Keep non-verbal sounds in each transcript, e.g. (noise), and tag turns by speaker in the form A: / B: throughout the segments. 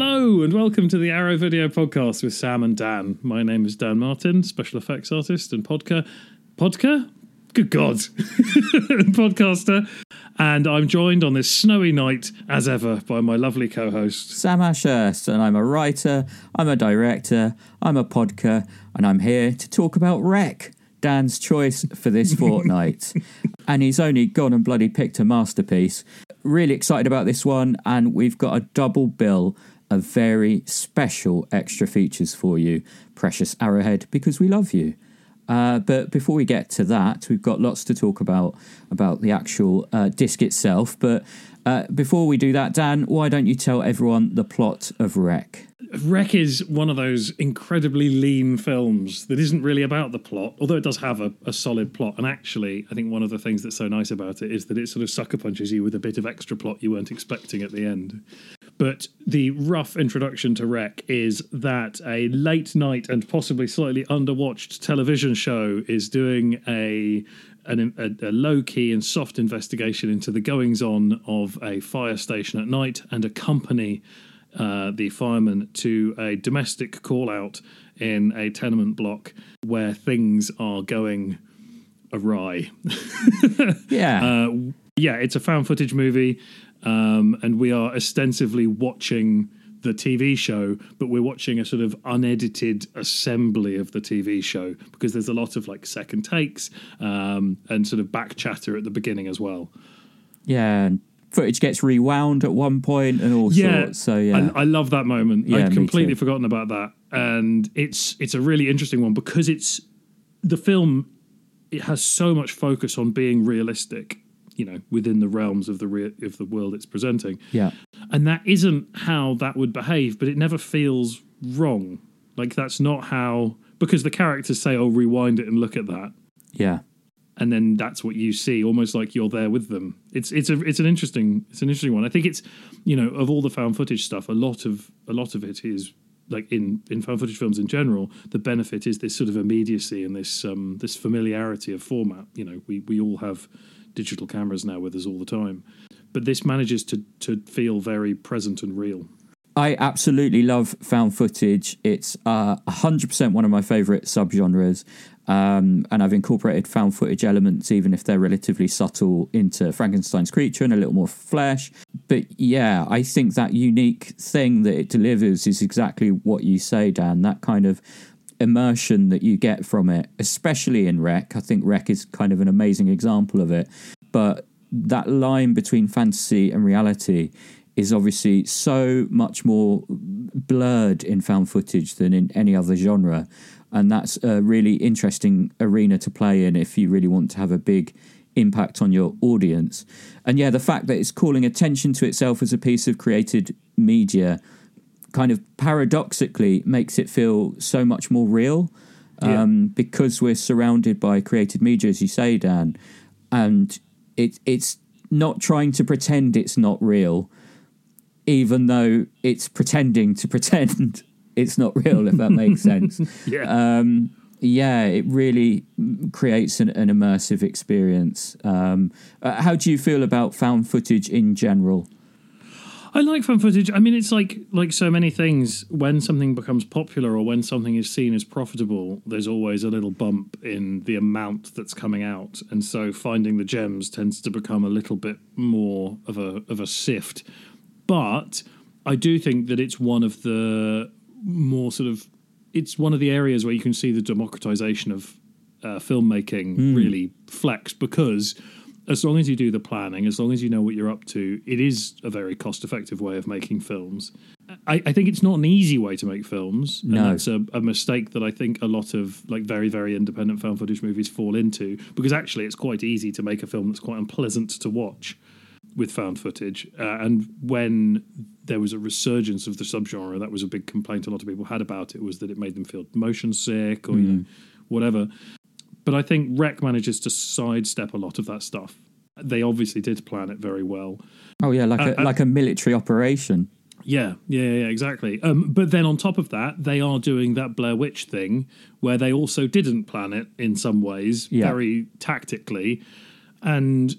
A: Hello and welcome to the Arrow Video Podcast with Sam and Dan. My name is Dan Martin, special effects artist and podca podca. Good God, (laughs) podcaster, and I'm joined on this snowy night as ever by my lovely co-host
B: Sam Ashurst, and I'm a writer, I'm a director, I'm a podca, and I'm here to talk about Rec, Dan's choice for this (laughs) fortnight. and he's only gone and bloody picked a masterpiece. Really excited about this one, and we've got a double bill of very special extra features for you, precious Arrowhead, because we love you. Uh, but before we get to that, we've got lots to talk about about the actual uh, disc itself. But uh, before we do that, Dan, why don't you tell everyone the plot of Rec?
A: Rec is one of those incredibly lean films that isn't really about the plot, although it does have a, a, solid plot. And actually, I think one of the things that's so nice about it is that it sort of sucker punches you with a bit of extra plot you weren't expecting at the end. But the rough introduction to Rec is that a late night and possibly slightly underwatched television show is doing a an, a, a low key and soft investigation into the goings on of a fire station at night and accompany uh, the fireman to a domestic call out in a tenement block where things are going awry. (laughs)
B: yeah.
A: Uh, yeah, it's a found footage movie um, and we are ostensibly watching the TV show, but we're watching a sort of unedited assembly of the TV show because there's a lot of like second takes um, and sort of back chatter at the beginning as well.
B: Yeah, footage gets rewound at one point and all yeah, sorts. So yeah,
A: I, I love that moment. Yeah, I'd completely forgotten about that, and it's it's a really interesting one because it's the film. It has so much focus on being realistic you know within the realms of the re- of the world it's presenting.
B: Yeah,
A: and that isn't how that would behave, but it never feels wrong. Like that's not how because the characters say, "Oh, rewind it and look at that."
B: Yeah,
A: and then that's what you see, almost like you're there with them. It's it's a it's an interesting it's an interesting one. I think it's you know of all the found footage stuff, a lot of a lot of it is like in in found footage films in general. The benefit is this sort of immediacy and this um this familiarity of format. You know, we we all have digital cameras now with us all the time. But this manages to to feel very present and real.
B: I absolutely love found footage. It's uh, 100% one of my favourite subgenres. Um, and I've incorporated found footage elements, even if they're relatively subtle, into Frankenstein's creature and a little more flesh. But yeah, I think that unique thing that it delivers is exactly what you say, Dan. That kind of immersion that you get from it, especially in Rec. I think Rec is kind of an amazing example of it. But that line between fantasy and reality is obviously so much more blurred in found footage than in any other genre. And that's a really interesting arena to play in if you really want to have a big impact on your audience. And yeah, the fact that it's calling attention to itself as a piece of created media kind of paradoxically makes it feel so much more real um, yeah. because we're surrounded by created media, as you say, Dan, and it, it's not trying to pretend it's not real, even though it's pretending to (laughs) pretend it's not real, if that makes sense. (laughs)
A: yeah.
B: Um, yeah, it really creates an, an immersive experience. Um, uh, how do you feel about found footage in general?
A: I like found footage. I mean, it's like like so many things. When something becomes popular or when something is seen as profitable, there's always a little bump in the amount that's coming out, and so finding the gems tends to become a little bit more of a of a sift. But I do think that it's one of the more sort of it's one of the areas where you can see the democratization of uh, filmmaking mm. really flex because as long as you do the planning, as long as you know what you're up to, it is a very cost effective way of making films. I, I, think it's not an easy way to make films. And that's a, a, mistake that I think a lot of like very, very independent film footage movies fall into because actually it's quite easy to make a film that's quite unpleasant to watch with found footage. Uh, and when there was a resurgence of the subgenre, that was a big complaint a lot of people had about it was that it made them feel motion sick or mm. you know, whatever. But I think Rec manages to sidestep a lot of that stuff. They obviously did plan it very well.
B: Oh yeah, like uh, a uh, like a military operation.
A: Yeah, yeah, yeah, exactly. Um, but then on top of that, they are doing that Blair Witch thing where they also didn't plan it in some ways, yeah. very tactically, and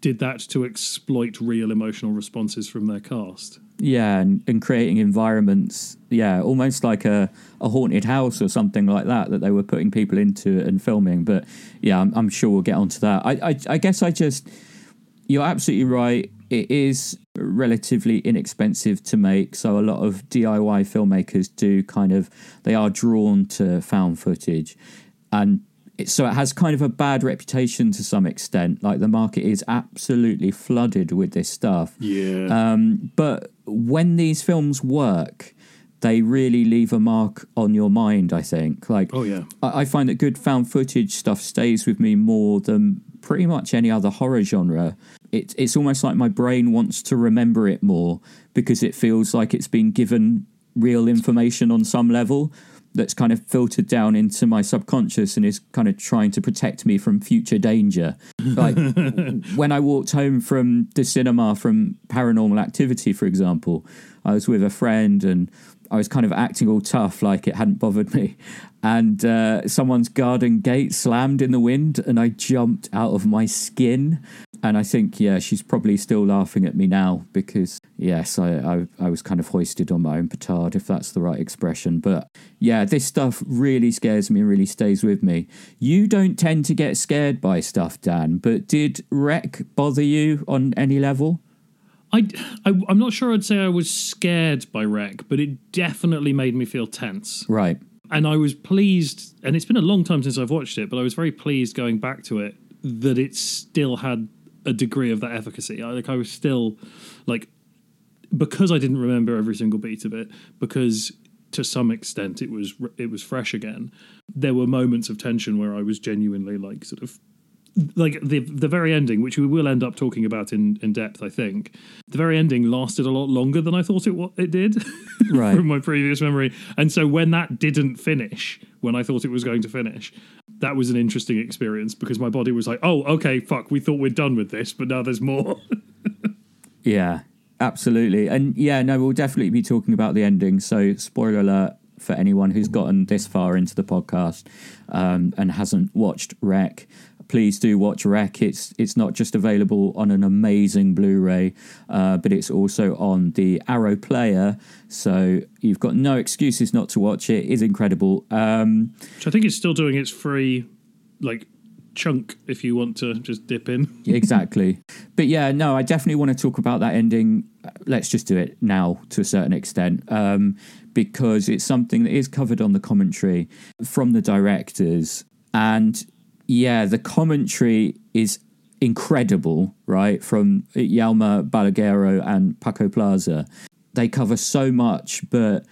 A: did that to exploit real emotional responses from their cast.
B: yeah, and, and creating environments, yeah, almost like a, a haunted house or something like that that they were putting people into and filming. But yeah, I'm, I'm sure we'll get onto that. I, I, I guess I just, you're absolutely right. It is relatively inexpensive to make, so a lot of DIY filmmakers do kind of they are drawn to found footage, and so it has kind of a bad reputation to some extent. Like the market is absolutely flooded with this stuff.
A: Yeah.
B: Um, but when these films work, they really leave a mark on your mind. I think. Like,
A: oh yeah.
B: I, I find that good found footage stuff stays with me more than pretty much any other horror genre. It, it's almost like my brain wants to remember it more because it feels like it's been given real information on some level that's kind of filtered down into my subconscious and is kind of trying to protect me from future danger. Like (laughs) when I walked home from the cinema from Paranormal Activity, for example, I was with a friend and I was kind of acting all tough, like it hadn't bothered me. And uh, someone's garden gate slammed in the wind, and I jumped out of my skin. And I think, yeah, she's probably still laughing at me now because, yes, I, I, I was kind of hoisted on my own petard, if that's the right expression. But yeah, this stuff really scares me and really stays with me. You don't tend to get scared by stuff, Dan, but did REC bother you on any level?
A: I, I, am not sure I'd say I was scared by REC, but it definitely made me feel tense.
B: Right.
A: And I was pleased, and it's been a long time since I've watched it, but I was very pleased going back to it that it still had a degree of that efficacy. I, like I was still like because I didn't remember every single beat of it, because to some extent it was it was fresh again. There were moments of tension where I was genuinely like sort of like the the very ending, which we will end up talking about in, in depth, I think. The very ending lasted a lot longer than I thought it what it did, (laughs)
B: right?
A: from my previous memory. And so when that didn't finish, when I thought it was going to finish, that was an interesting experience because my body was like, "Oh, okay, fuck, we thought we're done with this, but now there's more." (laughs)
B: yeah, absolutely, and yeah, no, we'll definitely be talking about the ending. So, spoiler alert for anyone who's gotten this far into the podcast um, and hasn't watched REC please do watch REC. It's it's not just available on an amazing Blu-ray, uh, but it's also on the Arrow player. So you've got no excuses not to watch it. It's incredible. Um,
A: Which I think it's still doing its free, like chunk if you want to just dip in. (laughs)
B: exactly. But yeah, no, I definitely want to talk about that ending. Let's just do it now to a certain extent. Um, because it's something that is covered on the commentary from the directors. And yeah, the commentary is incredible, right? From Yalma Balaguero and Paco Plaza. They cover so much, but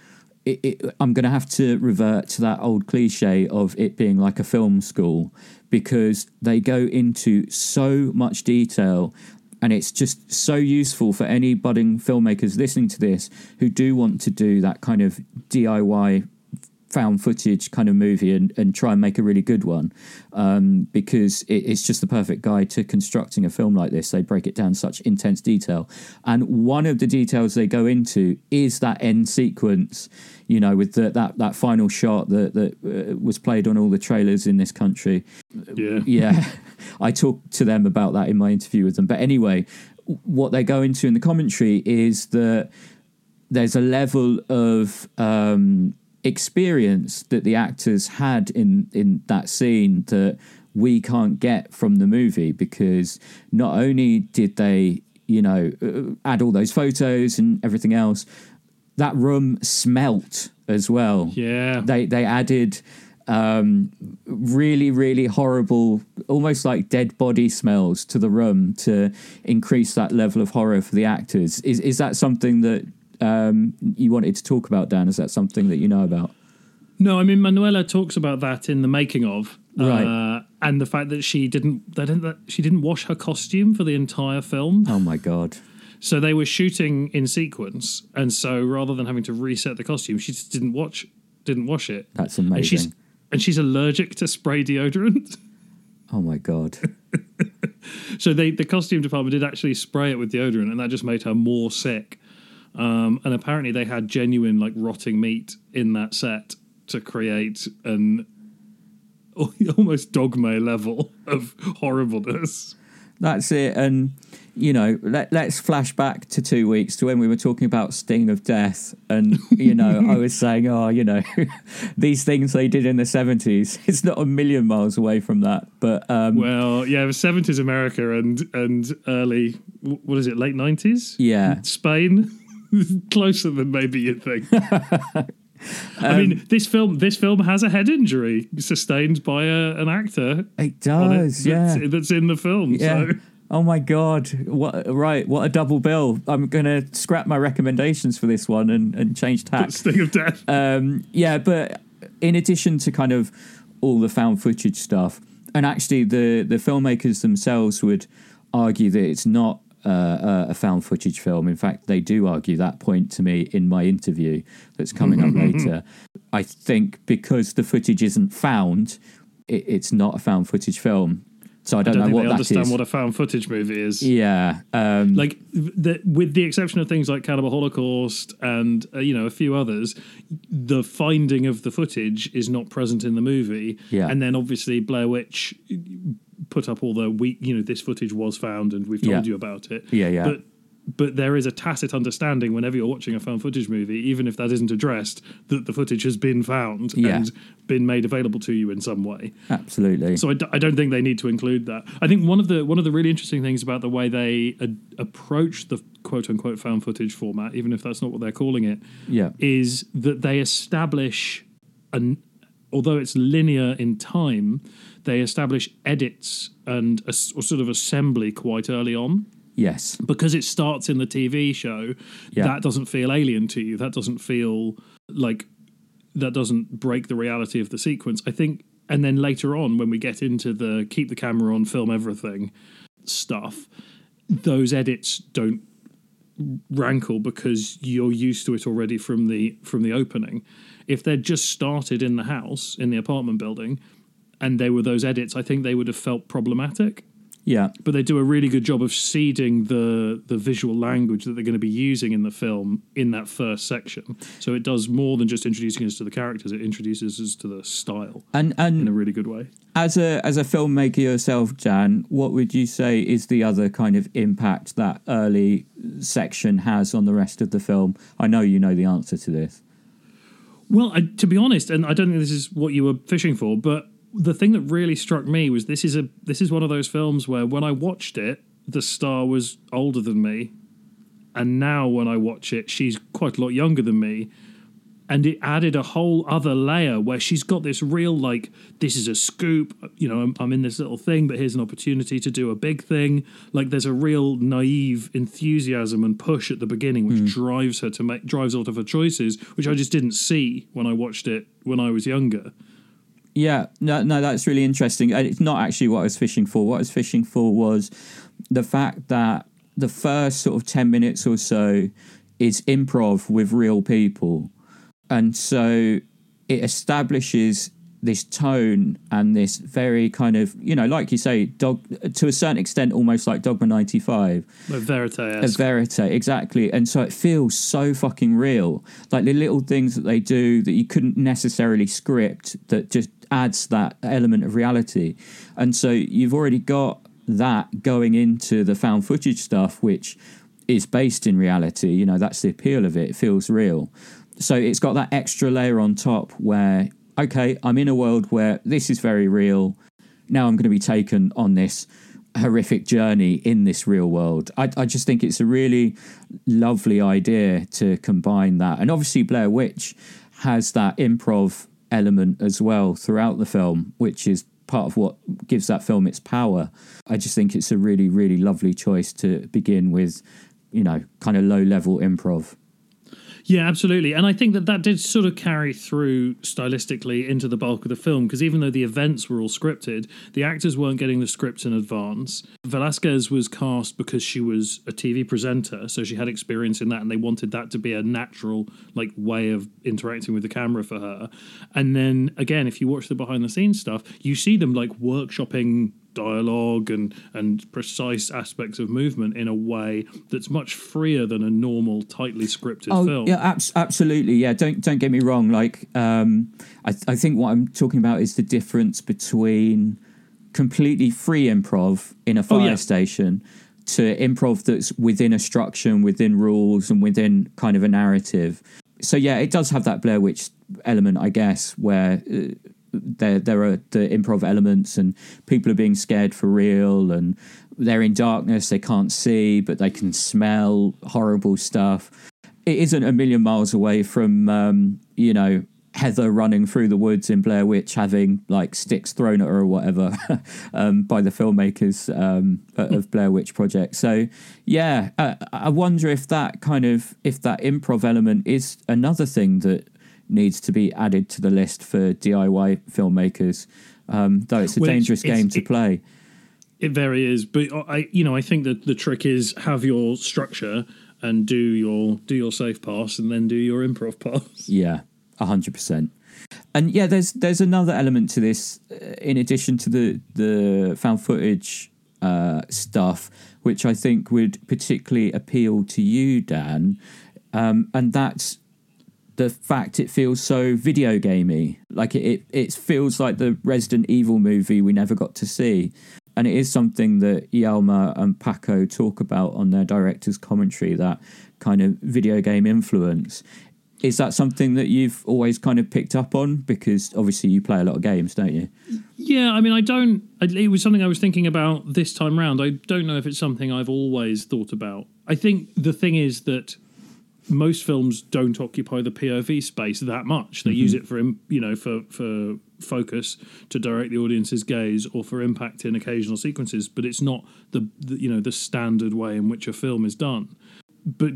B: it, it, I'm going to have to revert to that old cliche of it being like a film school because they go into so much detail and it's just so useful for any budding filmmakers listening to this who do want to do that kind of DIY found footage kind of movie and, and try and make a really good one um, because it, it's just the perfect guide to constructing a film like this. They break it down such intense detail. And one of the details they go into is that end sequence, you know, with the, that, that final shot that, that uh, was played on all the trailers in this country.
A: Yeah.
B: Yeah. (laughs) I talked to them about that in my interview with them. But anyway, what they go into in the commentary is that there's a level of um, experience that the actors had in in that scene that we can't get from the movie because not only did they you know uh, add all those photos and everything else that room smelt as well
A: yeah
B: they they added um, really, really horrible, almost like dead body smells to the room to increase that level of horror for the actors. Is is that something that um, you wanted to talk about, Dan? Is that something that you know about?
A: No, I mean Manuela talks about that in the making of,
B: right?
A: Uh, and the fact that she didn't, that, that she didn't wash her costume for the entire film.
B: Oh my god!
A: So they were shooting in sequence, and so rather than having to reset the costume, she just didn't watch, didn't wash it.
B: That's amazing.
A: And she's, and she's allergic to spray deodorant.
B: Oh my god! (laughs)
A: so they, the costume department did actually spray it with deodorant, and that just made her more sick. Um, and apparently, they had genuine like rotting meat in that set to create an (laughs) almost dogma level of horribleness.
B: That's it. And you know, let, let's flash back to two weeks to when we were talking about Sting of Death. And, you know, I was (laughs) saying, oh, you know, (laughs) these things they did in the 70s, it's not a million miles away from that. But, um,
A: well, yeah, was 70s America and, and early, what is it, late 90s?
B: Yeah.
A: Spain. (laughs) Closer than maybe you'd think. (laughs) I mean, um, this film this film has a head injury sustained by a, an actor.
B: It does,
A: it,
B: yeah.
A: That's, that's, in the film. Yeah. So.
B: Oh my god! What right? What a double bill! I'm gonna scrap my recommendations for this one and, and change tack.
A: Sting of death.
B: Um, yeah, but in addition to kind of all the found footage stuff, and actually the the filmmakers themselves would argue that it's not uh, a found footage film. In fact, they do argue that point to me in my interview that's coming up later. I think because the footage isn't found, it, it's not a found footage film. So I don't, I don't know what they
A: understand what a found footage movie is.
B: Yeah, um,
A: like the, with the exception of things like Cannibal Holocaust and uh, you know a few others, the finding of the footage is not present in the movie.
B: Yeah,
A: and then obviously Blair Witch put up all the we you know this footage was found and we've told yeah. you about it.
B: Yeah, yeah.
A: But but there is a tacit understanding whenever you're watching a found footage movie, even if that isn't addressed, that the footage has been found yeah. and been made available to you in some way.
B: Absolutely.
A: So I d- I don't think they need to include that. I think one of the one of the really interesting things about the way they approach the quote unquote found footage format, even if that's not what they're calling it,
B: yeah.
A: is that they establish an although it's linear in time, they establish edits and a, or sort of assembly quite early on.
B: Yes.
A: Because it starts in the TV show, yeah. that doesn't feel alien to you. That doesn't feel like that doesn't break the reality of the sequence. I think and then later on when we get into the keep the camera on, film everything stuff, those edits don't rankle because you're used to it already from the from the opening. If they're just started in the house in the apartment building and they were those edits, I think they would have felt problematic.
B: Yeah,
A: but they do a really good job of seeding the the visual language that they're going to be using in the film in that first section. So it does more than just introducing us to the characters; it introduces us to the style,
B: and and
A: in a really good way.
B: As a as a filmmaker yourself, Jan, what would you say is the other kind of impact that early section has on the rest of the film? I know you know the answer to this.
A: Well, I, to be honest, and I don't think this is what you were fishing for, but the thing that really struck me was this is a this is one of those films where when I watched it, the star was older than me, and now when I watch it, she's quite a lot younger than me, and it added a whole other layer where she's got this real like this is a scoop, you know, I'm, I'm in this little thing, but here's an opportunity to do a big thing. Like there's a real naive enthusiasm and push at the beginning, which mm. drives her to make drives a lot of her choices, which I just didn't see when I watched it when I was younger.
B: Yeah, no, no, that's really interesting. It's not actually what I was fishing for. What I was fishing for was the fact that the first sort of 10 minutes or so is improv with real people. And so it establishes this tone and this very kind of you know like you say dog to a certain extent almost like dogma 95
A: a verite
B: a verite exactly and so it feels so fucking real like the little things that they do that you couldn't necessarily script that just adds that element of reality and so you've already got that going into the found footage stuff which is based in reality you know that's the appeal of it it feels real so it's got that extra layer on top where okay, I'm in a world where this is very real. Now I'm going to be taken on this horrific journey in this real world. I, I just think it's a really lovely idea to combine that. And obviously, Blair Witch has that improv element as well throughout the film, which is part of what gives that film its power. I just think it's a really, really lovely choice to begin with, you know, kind of low level improv.
A: Yeah, absolutely. And I think that that did sort of carry through stylistically into the bulk of the film because even though the events were all scripted, the actors weren't getting the scripts in advance. Velasquez was cast because she was a TV presenter, so she had experience in that and they wanted that to be a natural like way of interacting with the camera for her. And then again, if you watch the behind the scenes stuff, you see them like workshopping dialogue and and precise aspects of movement in a way that's much freer than a normal tightly scripted
B: oh,
A: film.
B: Yeah, abs- absolutely. Yeah, don't don't get me wrong. Like, um, I, I think what I'm talking about is the difference between completely free improv in a fire
A: Oh, yeah.
B: station to improv that's within a structure and within rules and within kind of a narrative. So yeah, it does have that Blair Witch element, I guess, where uh, there there are the improv elements and people are being scared for real and they're in darkness, they can't see, but they can smell horrible stuff. It isn't a million miles away from um, you know Heather running through the woods in Blair Witch, having like sticks thrown at her or whatever (laughs) um, by the filmmakers um, of Blair Witch Project. So, yeah, I, I wonder if that kind of if that improv element is another thing that needs to be added to the list for DIY filmmakers. Um, though it's a
A: Well,
B: dangerous
A: it's-
B: game to
A: it-
B: play.
A: It very is, but I, you know, I think that the trick is have your structure and do your do your safe pass and then do your improv pass. (laughs)
B: Yeah, hundred percent. And yeah, there's there's another element to this, uh, in addition to the the found footage uh, stuff, which I think would particularly appeal to you, Dan, um, and that's the fact it feels so video gamey. Like it, it, it feels like the Resident Evil movie we never got to see. And it is something that Yelma and Paco talk about on their director's commentary, that kind of video game influence. Is that something that you've always kind of picked up on? Because obviously you play a lot of games, don't you?
A: Yeah, I mean, I don't. It was something I was thinking about this time round. I don't know if it's something I've always thought about. I think the thing is that most films don't occupy the POV space that much. They mm-hmm. use it for you know for for focus to direct the audience's gaze or for impact in occasional sequences, but it's not the, the you know the standard way in which a film is done. But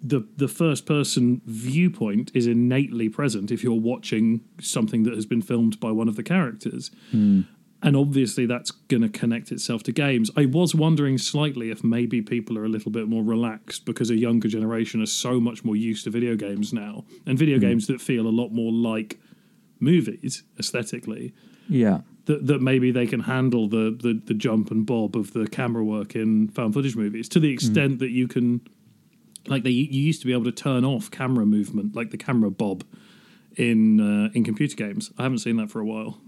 A: the the first person viewpoint is innately present if you're watching something that has been filmed by one of the characters. Hmm. And obviously, that's going to connect itself to games. I was wondering slightly if maybe people are a little bit more relaxed because a younger generation are so much more used to video games now, and video games that feel a lot more like movies aesthetically.
B: Yeah.
A: That, that maybe they can handle the, the the jump and bob of the camera work in found footage movies to the extent that you can, like they you used to be able to turn off camera movement, like the camera bob, in uh, in computer games. I haven't seen that for a while.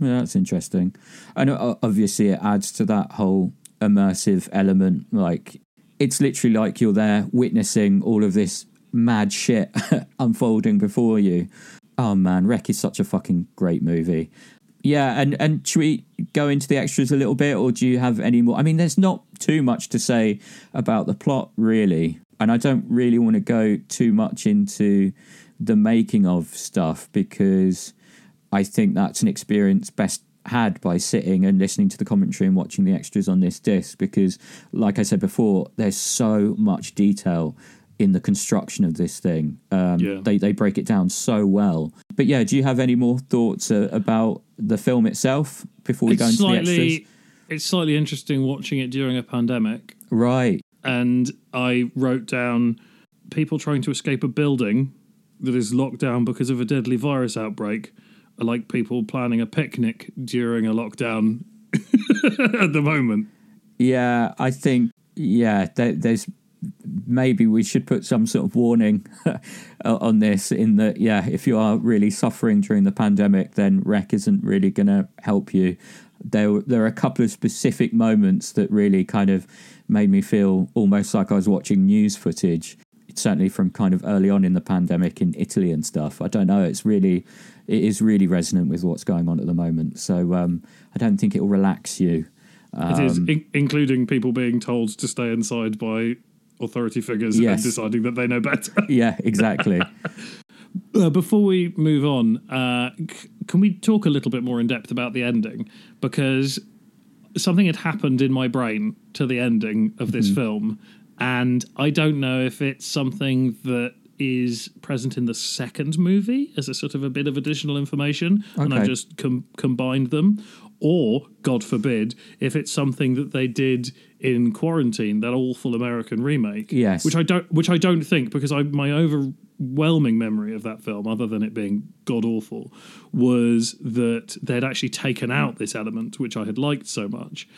B: Yeah, that's interesting. And obviously, it adds to that whole immersive element. Like, it's literally like you're there witnessing all of this mad shit (laughs) unfolding before you. Oh man, Rec is such a fucking great movie. Yeah, and and should we go into the extras a little bit, or do you have any more? I mean, there's not too much to say about the plot, really, and I don't really want to go too much into the making of stuff because I think that's an experience best had by sitting and listening to the commentary and watching the extras on this disc because like I said before there's so much detail in the construction of this thing. Um,
A: Yeah.
B: they, they break it down so well. But yeah do you have any more thoughts uh, about the film itself before we go
A: it's
B: into the extras?
A: it's slightly interesting watching it during a pandemic.
B: Right.
A: And i wrote down people trying to escape a building that is locked down because of a deadly virus outbreak like people planning a picnic during a lockdown (laughs) at the moment
B: Yeah, I think yeah, there, there's maybe we should put some sort of warning (laughs) on this in that yeah, if you are really suffering during the pandemic, then rec isn't really going to help you. There, there are a couple of specific moments that really kind of made me feel almost like I was watching news footage. Certainly from kind of early on in the pandemic in Italy and stuff. I don't know. It's really, it is really resonant with what's going on at the moment. So um, I don't think it will relax you.
A: it is
B: Um,
A: in- including people being told to stay inside by authority figures
B: Yes.
A: and deciding that they know better (laughs)
B: Yeah, exactly. (laughs)
A: Uh, before we move on, uh, c- can we talk a little bit more in depth about the ending? Because something had happened in my brain to the ending of this film, and I don't know if it's something that is present in the second movie as a sort of a bit of additional information, and I
B: Okay.
A: just com- combined them, or God forbid, if it's something that they did in Quarantine, that awful American remake.
B: Yes.
A: which I don't, which I don't think because I my overwhelming memory of that film, other than it being god awful, was that they'd actually taken out this element which I had liked so much.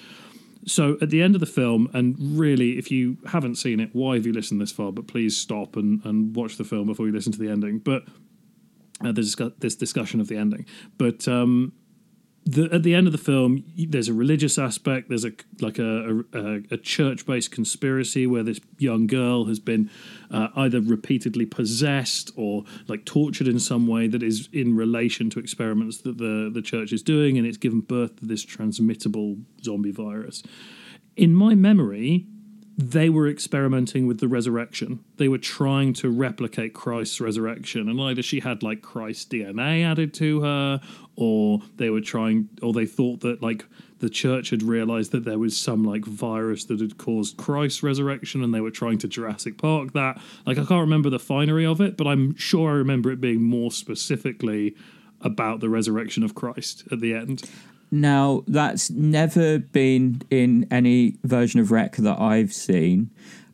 A: So at the end of the film, and really, if you haven't seen it, why have you listened this far? But please stop and, and watch the film before you listen to the ending. But uh, there's this discussion of the ending. But um, the, at the end of the film, there's a religious aspect. There's a like a a, a church based conspiracy where this young girl has been uh, either repeatedly possessed or like tortured in some way that is in relation to experiments that the the church is doing, and it's given birth to this transmittable zombie virus. In my memory, they were experimenting with the resurrection. They were trying to replicate Christ's resurrection, and either she had like Christ's DNA added to her, or they were trying, or they thought that like the church had realized that there was some like virus that had caused Christ's resurrection, and they were trying to Jurassic Park that. Like I can't remember the finery of it, but I'm sure I remember it being more specifically about the resurrection of Christ at the end.
B: Now, that's never been in any version of Rec that I've seen.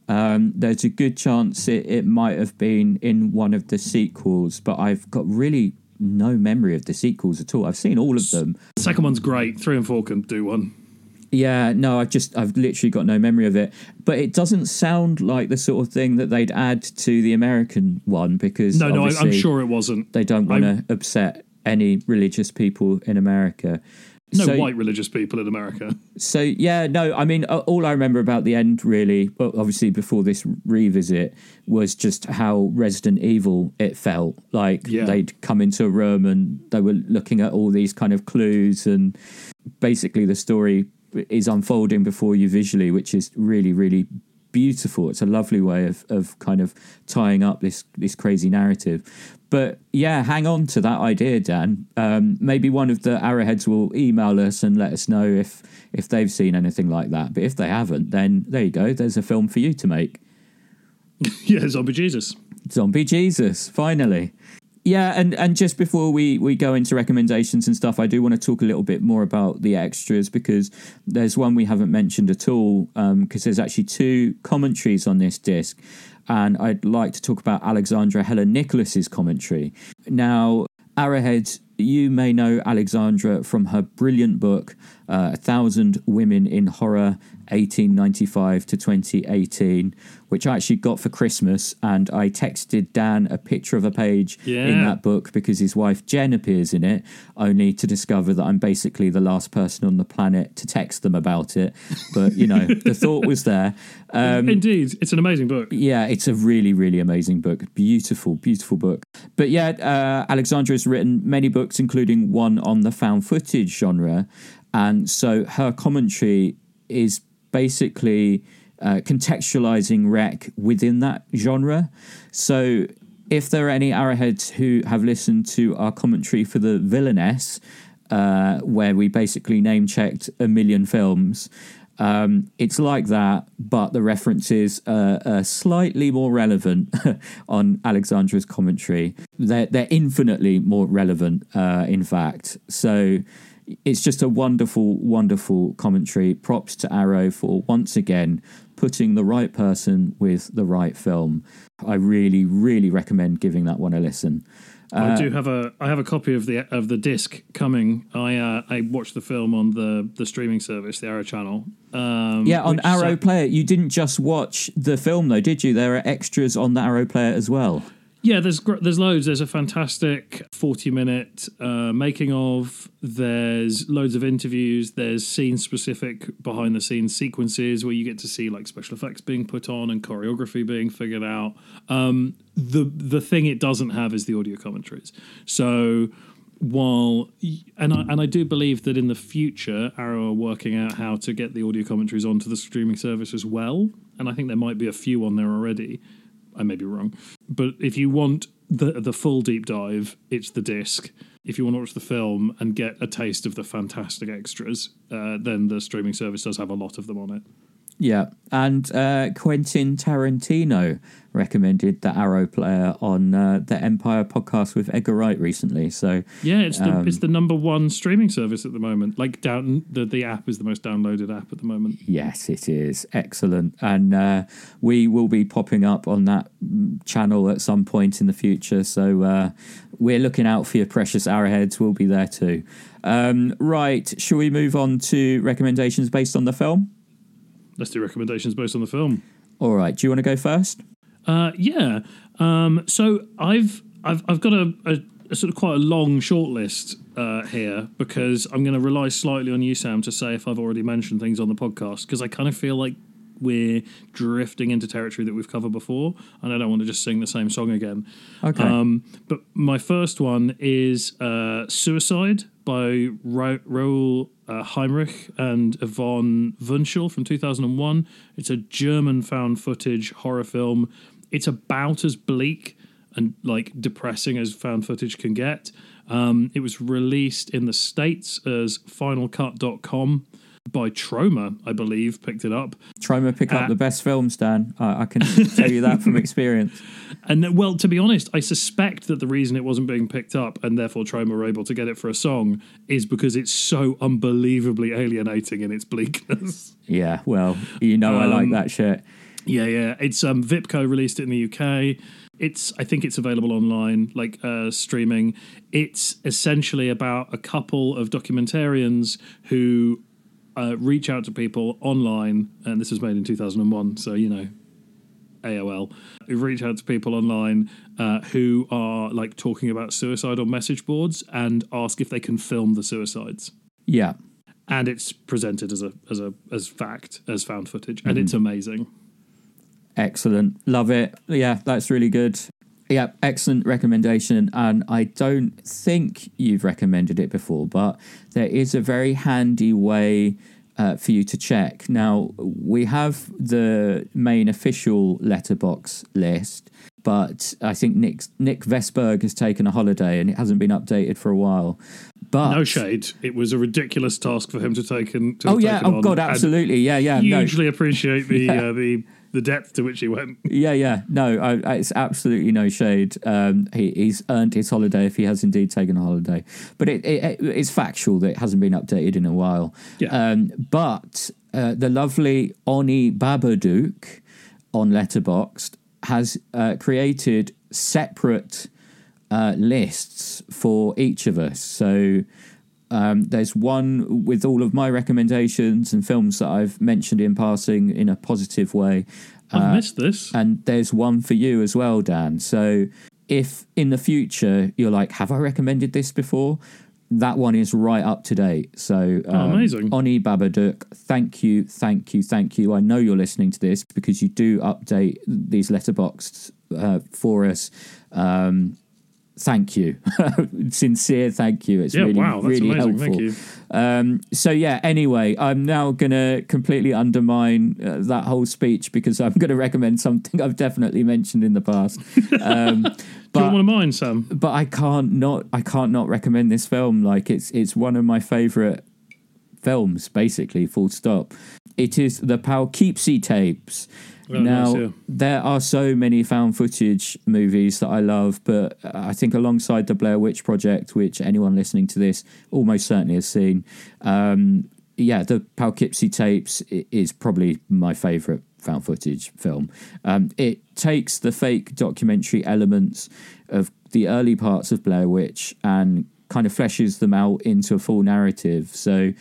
B: Um, there's a good chance it, it might have been in one of the sequels, but I've got really no memory of the sequels at all. I've seen all of them.
A: The second one's great. Three and four can do one.
B: Yeah, no, I've just I've literally got no memory of it. But it doesn't sound like the sort of thing that they'd add to the American one because
A: no, no, I'm sure it wasn't.
B: They don't want to upset any religious people in America.
A: No so, white religious people in America.
B: So yeah, no, I mean, all I remember about the end, really, well, obviously before this revisit, was just how Resident Evil it felt like yeah. they'd come into a room and they were looking at all these kind of clues, and basically the story is unfolding before you visually, which is really, really beautiful. It's a lovely way of, of kind of tying up this this crazy narrative. But yeah, hang on to that idea, Dan. Um, maybe one of the arrowheads will email us and let us know if if they've seen anything like that. But if they haven't, then there you go. There's a film for you to make. (laughs)
A: yeah, Zombie Jesus.
B: Zombie Jesus, finally. Yeah, and, and just before we, we go into recommendations and stuff, I do want to talk a little bit more about the extras because there's one we haven't mentioned at all because um, there's actually two commentaries on this disc and I'd like to talk about Alexandra Heller-Nicholas's commentary. Now, Arrowhead, you may know Alexandra from her brilliant book, uh, A Thousand Women in Horror 1895 to 2018, which I actually got for Christmas. And I texted Dan a picture of a page yeah. in that book because his wife Jen appears in it, only to discover that I'm basically the last person on the planet to text them about it. But, you know, the (laughs) thought was there.
A: Um, Indeed. It's an amazing book.
B: Yeah, it's a really, really amazing book. Beautiful, beautiful book. But yeah, uh, Alexandra has written many books, including one on the found footage genre. And so her commentary is basically uh, contextualizing rec within that genre. So if there are any arrowheads who have listened to our commentary for the villainess, uh, where we basically name checked a million films. Um, it's like that, but the references are, are slightly more relevant (laughs) on Alexandra's commentary. They're, they're infinitely more relevant, uh, in fact. So it's just a wonderful, wonderful commentary. Props to Arrow for once again putting the right person with the right film. I really, really recommend giving that one a listen.
A: Uh, I do have a I have a copy of the of the disc coming. I uh, I watched the film on the the streaming service, the Arrow channel.
B: Um, yeah, on Arrow Player. You didn't just watch the film though, did you? There are extras on the Arrow Player as well.
A: Yeah, there's there's loads. There's a fantastic 40 minute uh, making of. There's loads of interviews. There's scene specific behind the scenes sequences where you get to see like special effects being put on and choreography being figured out. Um, the the thing it doesn't have is the audio commentaries. So while and I and I do believe that in the future Arrow are working out how to get the audio commentaries onto the streaming service as well. And I think there might be a few on there already. I may be wrong, but if you want the the full deep dive, it's the disc. If you want to watch the film and get a taste of the fantastic extras, uh, then the streaming service does have a lot of them on it.
B: Yeah, and uh, Quentin Tarantino recommended the Arrow player on uh, the Empire podcast with Edgar Wright recently. So
A: yeah, it's the um, it's the number one streaming service at the moment. Like down the the app is the most downloaded app at the moment.
B: Yes, it is excellent, and uh, we will be popping up on that channel at some point in the future. So uh, we're looking out for your precious arrowheads. We'll be there too. Um, right, shall we move on to recommendations based on the film?
A: Let's do recommendations based on the film.
B: All right. Do you want to go first?
A: Uh, yeah. Um, so I've I've I've got a, a, a, sort of quite a long short list uh, here because I'm going to rely slightly on you, Sam, to say if I've already mentioned things on the podcast because I kind of feel like we're drifting into territory that we've covered before, and I don't want to just sing the same song again.
B: Okay.
A: Um, but my first one is uh, Suicide by Ra- Raoul uh, Heinrich and Yvonne Wunschel from 2001. It's a German found footage horror film. It's about as bleak and like depressing as found footage can get. Um, it was released in the States as finalcut.com by Troma, I believe, picked it up.
B: Troma pick
A: uh,
B: up the best films, Dan. I, I can tell you that from (laughs) experience.
A: And then, well, to be honest, I suspect that the reason it wasn't being picked up and therefore Troma were able to get it for a song is because it's so unbelievably alienating in its bleakness.
B: Yeah, well, you know I like
A: Um,
B: that shit.
A: yeah, yeah. It's um Vipco released it in the UK. It's I think it's available online, like uh, streaming. It's essentially about a couple of documentarians who uh, reach out to people online, and this was made in 2001, so you know AOL, who reach out to people online uh, who are like talking about suicide on message boards and ask if they can film the suicides.
B: Yeah.
A: And it's presented as a as a as fact as found footage, and it's amazing.
B: Excellent. Love it. Yeah, that's really good. Yeah, excellent recommendation. And I don't think you've recommended it before, but there is a very handy way uh, for you to check. Now, we have the main official Letterboxd list, but I think Nick, Nick Vesberg has taken a holiday and it hasn't been updated for a while. But
A: No shade. It was a ridiculous task for him to take and to
B: Oh yeah! Oh god, absolutely! Yeah, yeah. No,
A: Hugely appreciate the (laughs) uh, the the depth to which he went.
B: Yeah, yeah. No, I, I, it's absolutely no shade. Um, he, he's earned his holiday if he has indeed taken a holiday. But it, it, it's factual that it hasn't been updated in a while.
A: Yeah.
B: Um, but uh, the lovely Oni Babadook on Letterboxd has uh, created separate uh, lists for each of us. So um, there's one with all of my recommendations and films that I've mentioned in passing in a positive way.
A: I've missed this.
B: And there's one for you as well, Dan. So if in the future you're like, have I recommended this before? That one is right up to date. So um,
A: amazing.
B: Oni Babadook, thank you, thank you, thank you. I know you're listening to this because you do update these Letterboxd uh, for us. Um, thank you, (laughs) sincere thank you. It's
A: Yeah,
B: really,
A: wow, that's
B: really
A: amazing.
B: helpful.
A: Thank you.
B: Um, so yeah. Anyway, I'm now going to completely undermine uh, that whole speech because I'm going to recommend something (laughs) I've definitely mentioned in the past. Um,
A: Do you want one of mine, Sam?
B: but I can't not I can't not recommend this film. Like it's it's one of my favorite films. Basically, full stop. It is the Poughkeepsie tapes.
A: Oh,
B: now
A: nice, yeah.
B: there are so many found footage movies that I love, but I think alongside the Blair Witch Project, which anyone listening to this almost certainly has seen, um, yeah, the Poughkeepsie tapes is probably my favourite found footage film. Um, it takes the fake documentary elements of the early parts of Blair Witch and kind of fleshes them out into a full narrative. So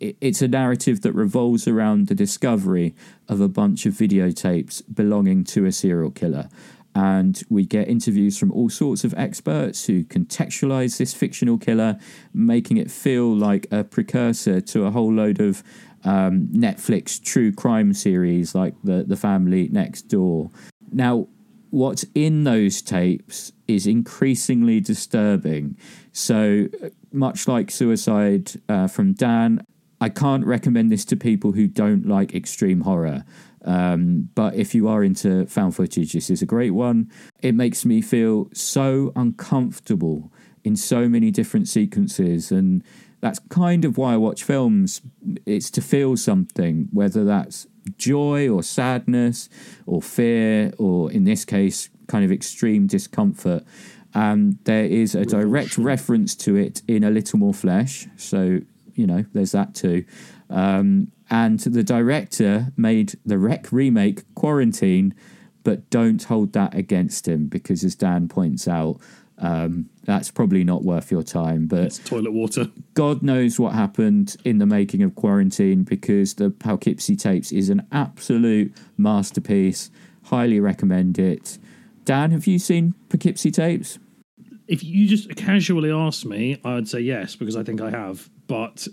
B: it's a narrative that revolves around the discovery of a bunch of videotapes belonging to a serial killer. And we get interviews from all sorts of experts who contextualize this fictional killer, making it feel like a precursor to a whole load of um, Netflix true crime series like the the Family Next Door. Now, what's in those tapes is increasingly disturbing. So, uh, much like Suicide uh, from Dan, I can't recommend this to people who don't like extreme horror. Um, but if you are into found footage, this is a great one. It makes me feel so uncomfortable in so many different sequences. And that's kind of why I watch films. It's to feel something, whether that's joy or sadness or fear, or in this case, kind of extreme discomfort. And there is a direct reference to it in A Little More Flesh. So, you know, there's that too. Um, and the director made the Rec remake Quarantine, but don't hold that against him because, as Dan points out, um, that's probably not worth your time. But
A: It's toilet water.
B: God knows what happened in the making of Quarantine because the Poughkeepsie tapes is an absolute masterpiece. Highly recommend it. Dan, have you seen Poughkeepsie tapes?
A: If you just casually asked me, I'd say yes because I think I have. But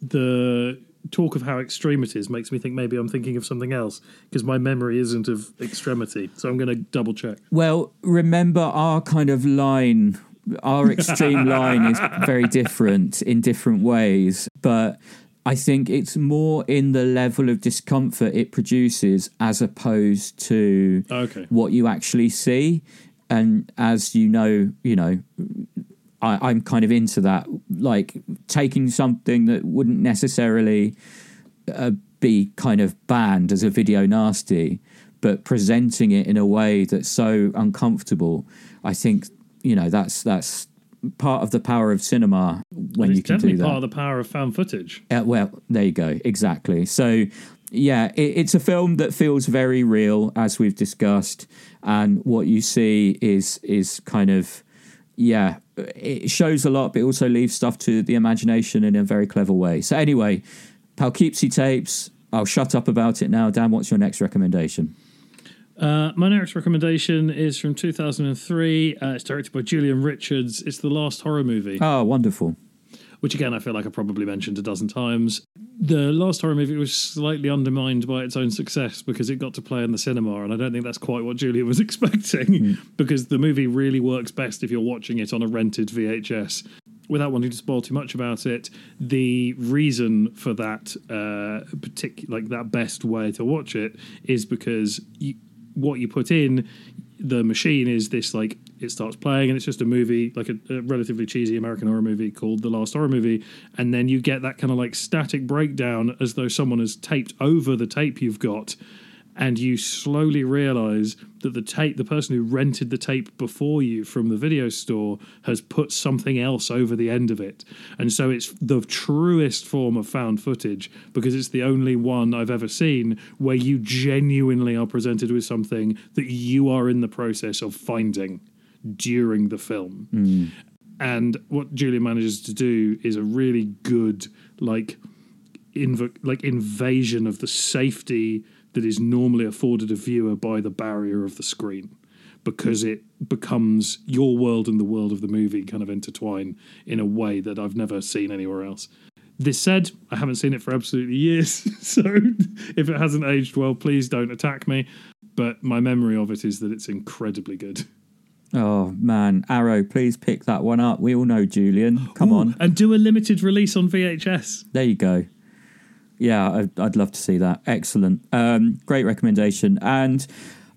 A: the talk of how extreme it is makes me think maybe I'm thinking of something else because my memory isn't of extremity. So I'm going to double check.
B: Well, remember our kind of line, our extreme (laughs) line is very different in different ways, but I think it's more in the level of discomfort it produces as opposed to
A: Okay.
B: what you actually see. And as you know, you know, I, I'm kind of into that, like taking something that wouldn't necessarily uh, be kind of banned as a video nasty, but presenting it in a way that's so uncomfortable. I think you know that's that's part of the power of cinema when
A: it's
B: you can
A: definitely
B: do that.
A: part of the power of found footage.
B: Uh, well, there you go. Exactly. So, yeah, it, it's a film that feels very real, as we've discussed, and what you see is is kind of, yeah, it shows a lot, but also leaves stuff to the imagination in a very clever way. So, anyway, Poughkeepsie tapes. I'll shut up about it now. Dan, what's your next recommendation?
A: Uh, my next recommendation is from 2003. Uh, it's directed by Julian Richards. It's the last horror movie.
B: Oh, wonderful.
A: Which again I feel like I probably mentioned a dozen times. The last horror movie was slightly undermined by its own success because it got to play in the cinema, and I don't think that's quite what Julian was (laughs) expecting. because the movie really works best if you're watching it on a rented VHS. Without wanting to spoil too much about it, the reason for that uh, particular, like that best way to watch it, is because you, what you put in the machine is this like it starts playing and it's just a movie like a, a relatively cheesy american horror movie called the last horror movie. And then you get that kind of like static breakdown as though someone has taped over the tape you've got and you slowly realize that the tape the person who rented the tape before you from the video store has put something else over the end of it. And so it's the truest form of found footage because it's the only one i've ever seen where you genuinely are presented with something that you are in the process of finding during the film mm. and what julian manages to do is a really good like inv- like invasion of the safety that is normally afforded a viewer by the barrier of the screen because it becomes your world and the world of the movie kind of intertwine in a way that I've never seen anywhere else. This said, I haven't seen it for absolutely years, (laughs) so if it hasn't aged well, please don't attack me. But my memory of it is that it's incredibly good.
B: Oh man, Arrow, please pick that one up. We all know Julian. Come
A: Ooh,
B: on,
A: and do a limited release on VHS.
B: there you go. Yeah, I'd, I'd love to see that. Excellent, um, great recommendation. And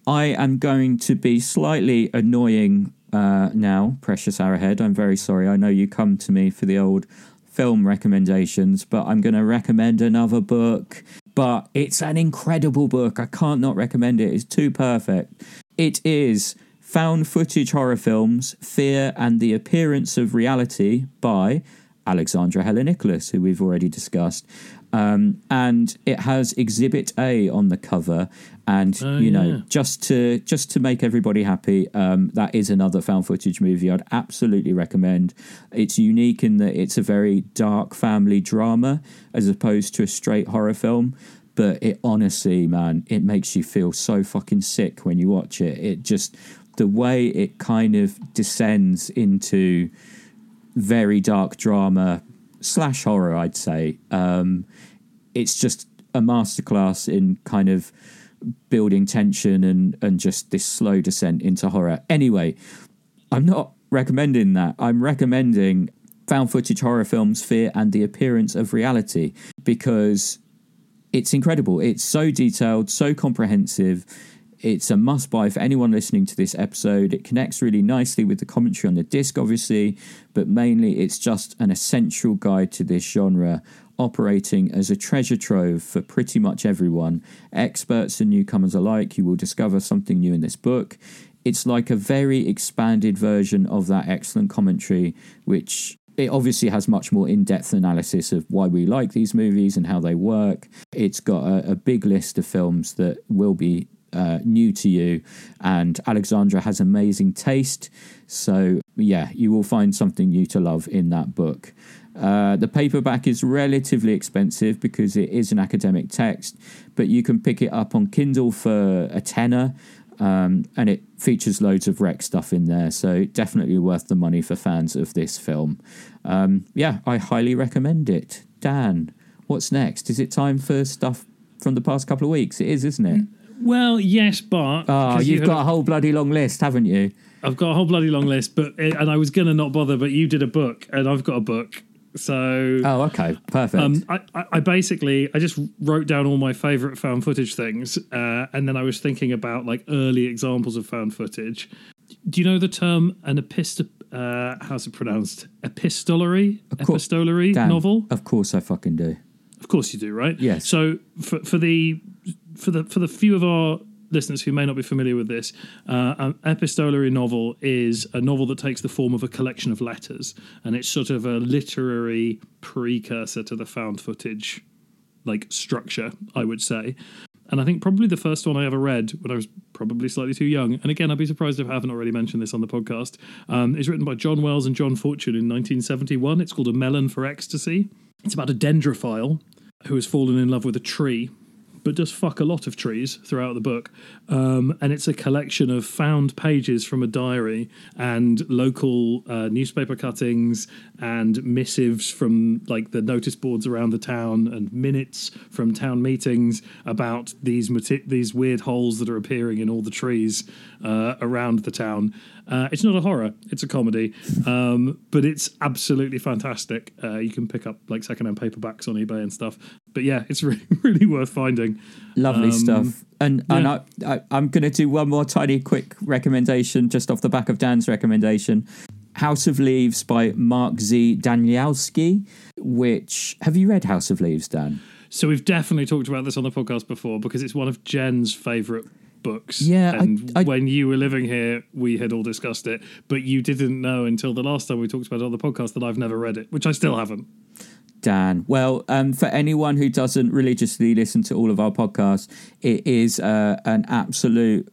B: I am going to be slightly annoying uh, now, precious Arrowhead. I'm very sorry. I know you come to me for the old film recommendations, but I'm going to recommend another book. But it's an incredible book. I can't not recommend it. It's too perfect. It is Found Footage Horror Films Fear and the Appearance of Reality by Alexandra Heller-Nicholas, who we've already discussed. Um, and it has Exhibit A on the cover, and
A: Oh,
B: you know,
A: yeah.
B: just to just to make everybody happy, um, that is another found footage movie I'd absolutely recommend. It's unique in that it's a very dark family drama as opposed to a straight horror film. But it honestly, man, it makes you feel so fucking sick when you watch it. It just the way it kind of descends into very dark drama slash horror, I'd say. Um, it's just a masterclass in kind of building tension and and just this slow descent into horror. Anyway, I'm not recommending that. I'm recommending found footage horror films Fear and the Appearance of Reality because it's incredible. It's so detailed, so comprehensive. It's a must buy for anyone listening to this episode. It connects really nicely with the commentary on the disc, obviously, but mainly it's just an essential guide to this genre, operating as a treasure trove for pretty much everyone. Experts and newcomers alike, you will discover something new in this book. It's like a very expanded version of that excellent commentary, which it obviously has much more in-depth analysis of why we like these movies and how they work. It's got a, a big list of films that will be uh, new to you, and Alexandra has amazing taste. So yeah, you will find something new to love in that book. Uh, the paperback is relatively expensive because it is an academic text, but you can pick it up on Kindle for a tenner. Um, and it features loads of rec stuff in there, so definitely worth the money for fans of this film. Um, yeah, I highly recommend it. Dan, what's next? Is it time for stuff from the past couple of weeks? It is, isn't it?
A: Well, yes, but
B: Oh,
A: you
B: you've
A: had-
B: got a whole bloody long list, haven't you?
A: I've got a whole bloody long list, but and I was gonna not bother, but you did a book, and I've got a book, so
B: Oh, okay, perfect.
A: Um, I, I- I basically I just wrote down all my favorite found footage things, uh, and then I was thinking about like early examples of found footage. Do you know the term an epist? Uh, how's it pronounced? Epistolary, epistolary
B: Dan,
A: novel.
B: Of course, I fucking do.
A: Of course you do, right?
B: Yes.
A: So for for the for the for the few of our listeners who may not be familiar with this, uh, an epistolary novel is a novel that takes the form of a collection of letters, and it's sort of a literary precursor to the found footage like structure, I would say. And I think probably the first one I ever read when I was probably slightly too young, and again, I'd be surprised if I haven't already mentioned this on the podcast, um, is written by John Wells and John Fortune in 1971. It's called A Melon for Ecstasy. It's about a dendrophile who has fallen in love with a tree, but does fuck a lot of trees throughout the book. Um, and it's a collection of found pages from a diary and local uh, newspaper cuttings and missives from like the notice boards around the town and minutes from town meetings about these mati- these weird holes that are appearing in all the trees uh, around the town. Uh, it's not a horror; it's a comedy, um, but it's absolutely fantastic. Uh, you can pick up like secondhand paperbacks on eBay and stuff. But yeah, it's (laughs) really, really worth finding.
B: Lovely
A: Um,
B: stuff. And and. I, I, I'm going to do one more tiny quick recommendation just off the back of Dan's recommendation. House of Leaves by Mark Z. Danielewski, which have you read House of Leaves, Dan?
A: So we've definitely talked about this on the podcast before because it's one of Jen's favourite books.
B: Yeah,
A: and
B: I-
A: when you were living here, we had all discussed it, but you didn't know until the last time we talked about it on the podcast that I've never read it, which I still haven't.
B: Dan. Well, um, for anyone who doesn't religiously listen to all of our podcasts, it is uh, an absolute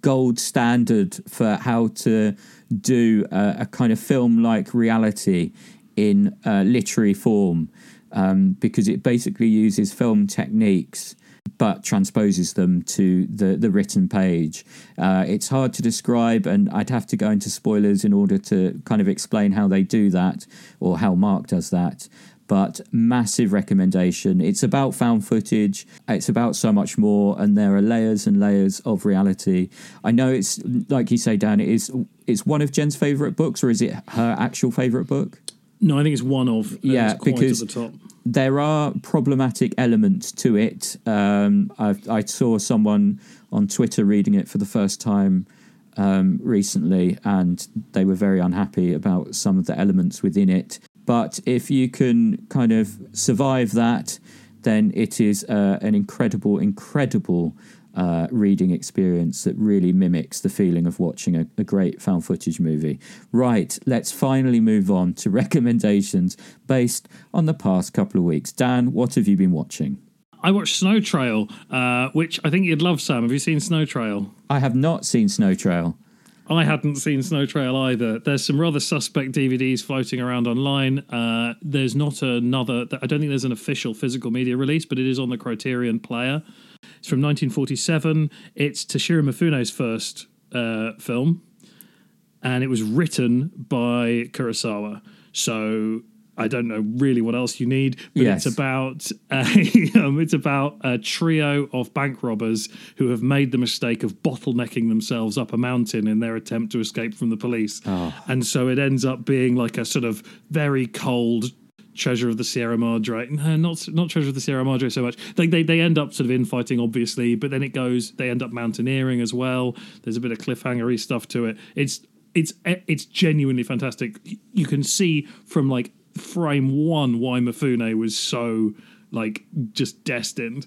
B: gold standard for how to do a, a kind of film like reality in uh, literary form um, because it basically uses film techniques but transposes them to the, the written page. Uh, it's hard to describe, and I'd have to go into spoilers in order to kind of explain how they do that or how Mark does that. But massive recommendation. It's about found footage. It's about so much more, and there are layers and layers of reality. I know it's like you say, Dan. It is. It's one of Jen's favorite books, or is it her actual favorite book?
A: No, I think it's one of.
B: Yeah,
A: it's quite
B: because-
A: at the top.
B: There are problematic elements to it. Um, I, saw someone on Twitter reading it for the first time um, recently, and they were very unhappy about some of the elements within it. But if you can kind of survive that, then it is uh, an incredible, incredible uh, reading experience that really mimics the feeling of watching a, a great found footage movie. Right, let's finally move on to (laughs) recommendations based on the past couple of weeks. Dan, what have you been watching?
A: I watched Snow Trail, uh, which I think you'd love, Sam. Have you seen Snow Trail?
B: I have not seen Snow Trail.
A: I hadn't seen Snow Trail either. There's some rather suspect DVDs floating around online. Uh, there's not another, I don't think there's an official physical media release, but it is on the Criterion Player. It's from 1947. It's Toshiro Mifune's first uh, film, and it was written by Kurosawa. So I don't know really what else you need, but
B: Yes.
A: it's about a, (laughs) um, it's about a trio of bank robbers who have made the mistake of bottlenecking themselves up a mountain in their attempt to escape from the police, and so it ends up being like a sort of very cold. Treasure of the Sierra Madre. No, not not Treasure of the Sierra Madre so much. They, they they end up sort of infighting, obviously, but then it goes. They end up mountaineering as well. There's a bit of cliffhangery stuff to it. It's it's it's genuinely fantastic. You can see from like frame one why Mifune was so like just destined,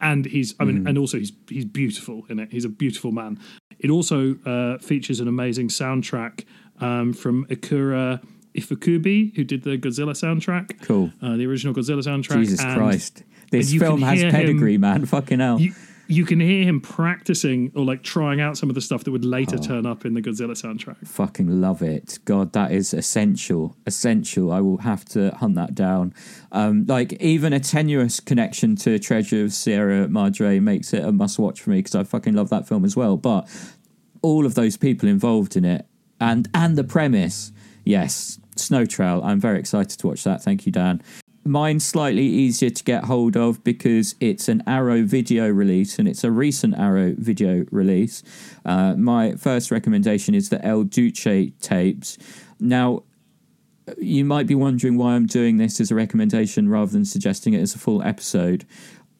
A: and he's I mean, and also he's he's beautiful in it. He's a beautiful man. It also uh, features an amazing soundtrack um, from Akira Ifukube, who did the Godzilla soundtrack.
B: Cool.
A: uh, the original Godzilla soundtrack.
B: Jesus
A: and-
B: Christ. This film has
A: hear him-
B: pedigree, man. Fucking hell.
A: you, you can hear him practicing or like trying out some of the stuff that would later turn up in the Godzilla soundtrack.
B: Fucking love it. God, that is essential. Essential. I will have to hunt that down. Um, like, even a tenuous connection to Treasure of Sierra Madre makes it a must watch for me because I fucking love that film as well. But all of those people involved in it and and the premise, yes, Snow Trail. I'm very excited to watch that. Thank you, Dan. Mine's slightly easier to get hold of because it's an Arrow video release and it's a recent Arrow video release. Uh, my first recommendation is the El Duce tapes. Now, you might be wondering why I'm doing this as a recommendation rather than suggesting it as a full episode.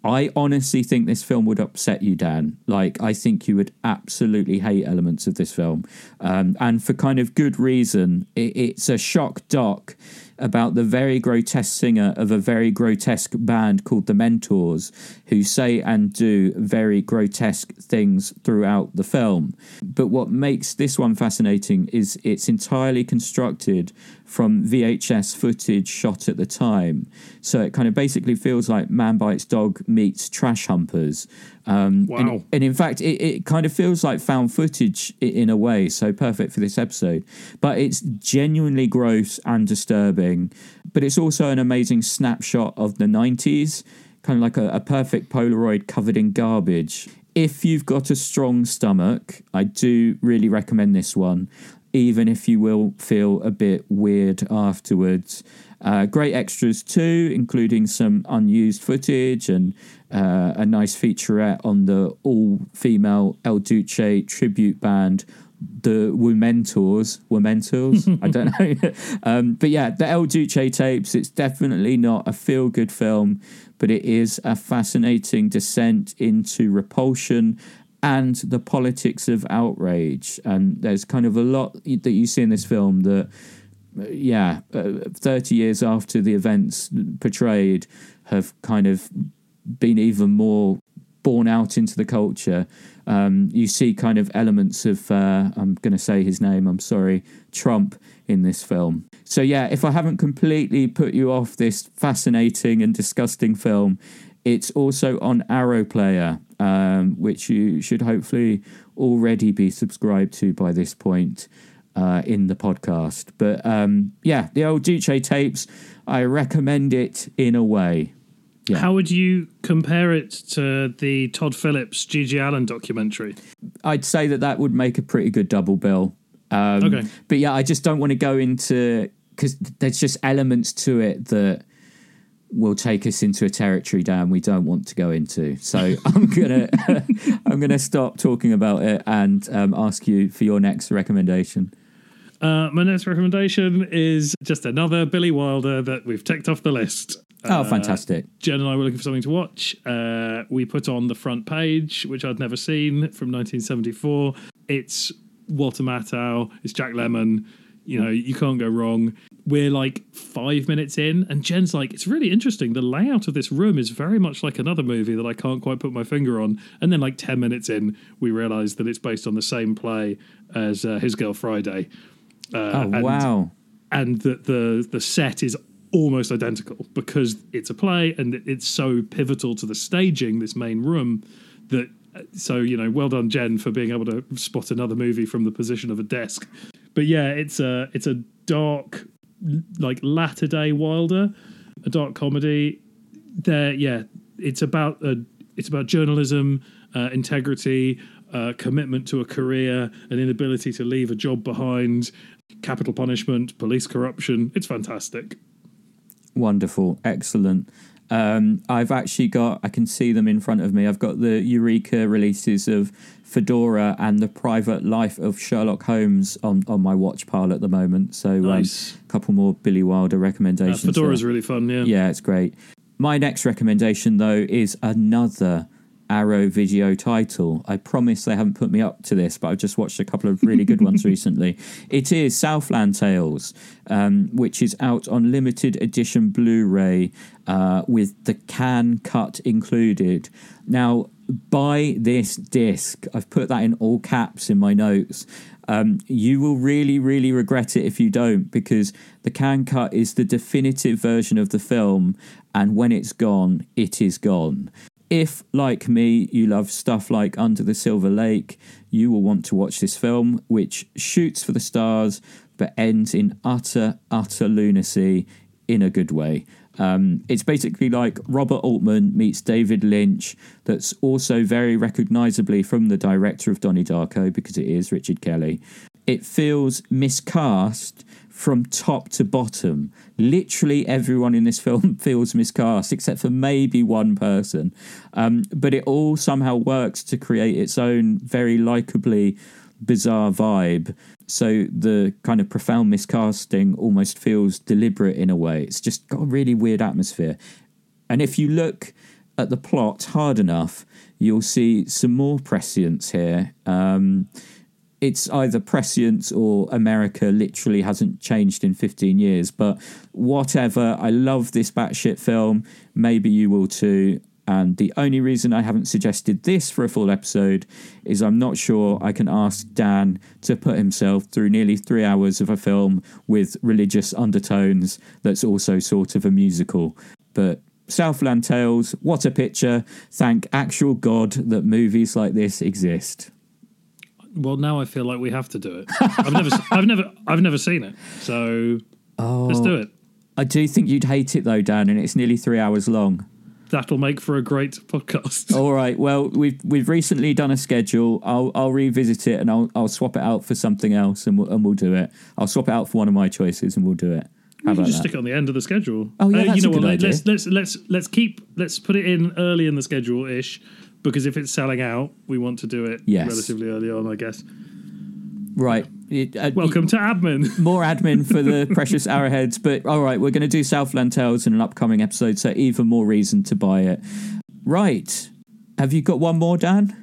B: I honestly think this film would upset you, Dan. Like, I think you would absolutely hate elements of this film. Um, and for kind of good reason. It, it's a shock doc about the very grotesque singer of a very grotesque band called the Mentors, who say and do very grotesque things throughout the film. But what makes this one fascinating is it's entirely constructed from VHS footage shot at the time. So it kind of basically feels like Man Bites Dog meets Trash Humpers. Um,
A: Wow.
B: and, and in fact, it, it kind of feels like found footage in a way, so perfect for this episode. But it's genuinely gross and disturbing. But it's also an amazing snapshot of the 90s, kind of like a, a perfect Polaroid covered in garbage. If you've got a strong stomach, I do really recommend this one, even if you will feel a bit weird afterwards. Uh, great extras too, including some unused footage and uh, a nice featurette on the all female El Duce tribute band, the Womentors. Womentors? (laughs) I don't know. (laughs) um, but yeah, the El Duce tapes, it's definitely not a feel good film, but it is a fascinating descent into repulsion and the politics of outrage. And there's kind of a lot that you see in this film that yeah, uh, 30 years after the events portrayed have kind of been even more borne out into the culture. Um, you see kind of elements of, uh, I'm going to say his name, I'm sorry, Trump in this film. So, yeah, if I haven't completely put you off this fascinating and disgusting film, it's also on Arrow Player, um, which you should hopefully already be subscribed to by this point uh, in the podcast. But um, yeah, the El Duce tapes, I recommend it in a way. Yeah.
A: How would you compare it to the Todd Phillips GG Allin documentary?
B: I'd say that that would make a pretty good double bill. Um,
A: Okay.
B: But yeah, I just don't want to go into because there's just elements to it that will take us into a territory Dan we don't want to go into. So (laughs) I'm gonna (laughs) I'm gonna stop talking about it and um, ask you for your next recommendation.
A: Uh, my next recommendation is just another Billy Wilder that we've ticked off the list.
B: Oh,
A: Uh,
B: fantastic!
A: Jen and I were looking for something to watch. Uh, we put on the front page, which I'd never seen from 1974. It's Walter Matthau, it's Jack Lemmon. You know, you can't go wrong. We're like five minutes in, and Jen's like, it's really interesting. The layout of this room is very much like another movie that I can't quite put my finger on. And then, like 10 minutes in, we realize that it's based on the same play as uh, His Girl Friday. Uh,
B: Oh
A: and-
B: wow!
A: and that the the set is almost identical because it's a play and it's so pivotal to the staging this main room that so you know well done jen for being able to spot another movie from the position of a desk. But yeah it's a it's a dark like latter day wilder a dark comedy. There yeah it's about a, it's about journalism uh, integrity uh, commitment to a career an inability to leave a job behind capital punishment police corruption. It's fantastic
B: Wonderful, excellent. Um, I've actually got, I can see them in front of me. I've got the Eureka releases of Fedora and the Private Life of Sherlock Holmes on, on my watch pile at the moment. So, um, a couple more Billy Wilder
A: uh,
B: recommendations.
A: fedora's
B: there.
A: really fun yeah
B: Yeah, it's great. My next recommendation, though, is another Arrow video title. I promise they haven't put me up to this, but I've just watched a couple of really good ones (laughs) recently. It is Southland Tales, um, which is out on limited edition Blu ray uh, with the Cannes cut included. Now, buy this disc. I've put that in all caps in my notes. Um, you will really, really regret it if you don't, because the Cannes cut is the definitive version of the film, and when it's gone, it is gone. If, like me, you love stuff like Under the Silver Lake, you will want to watch this film, which shoots for the stars but ends in utter, utter lunacy in a good way. Um, it's basically like Robert Altman meets David Lynch, that's also very recognizably from the director of Donnie Darko, because it is Richard Kelly. It feels miscast from top to bottom. Literally everyone in this (laughs) film feels miscast, except for maybe one person. Um, but it all somehow works to create its own very likably bizarre vibe. So the kind of profound miscasting almost feels deliberate in a way. It's just got a really weird atmosphere. And if you look at the plot hard enough, you'll see some more prescience here. Um, it's either prescience or America literally hasn't changed in 15 years. But whatever, I love this batshit film. Maybe you will too. And the only reason I haven't suggested this for a full episode is I'm not sure I can ask Dan to put himself through nearly three hours of a film with religious undertones that's also sort of a musical. But Southland Tales, what a picture. Thank actual God that movies like this exist.
A: Well, now I feel like we have to do it. I've never, I've never, I've never seen it, so let's do oh, it.
B: I do think you'd hate it though, Dan, and it's nearly three hours long.
A: That'll make for a great podcast.
B: All right. Well, we've we've recently done a schedule. I'll I'll revisit it and I'll I'll swap it out for something else and we'll, and we'll do it. I'll swap it out for one of my choices and we'll do it. How
A: We can just
B: that?
A: stick it on the end of the schedule.
B: Oh, yeah, uh, that's
A: you know
B: a good
A: what?
B: idea.
A: Let's let's let's let's keep let's put it in early in the schedule ish, because if it's selling out, we want to do it
B: Yes.
A: relatively early on, I guess.
B: Right. It- uh,
A: Welcome to admin. (laughs)
B: more admin for the precious arrowheads, but all right, we're going to do Southland Tales in an upcoming episode, so even more reason to buy it. Right. Have you got one more, Dan?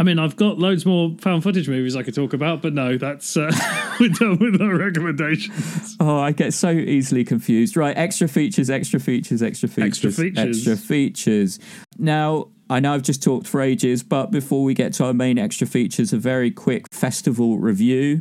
A: I mean, I've got loads more found footage movies I could talk about, but no, that's uh, (laughs) we're done with our recommendations.
B: Oh, I get so easily confused. Right, extra features, extra features, extra features,
A: Extra features.
B: extra features. Now, I know I've just talked for ages, but before we get to our main extra features, a very quick festival review.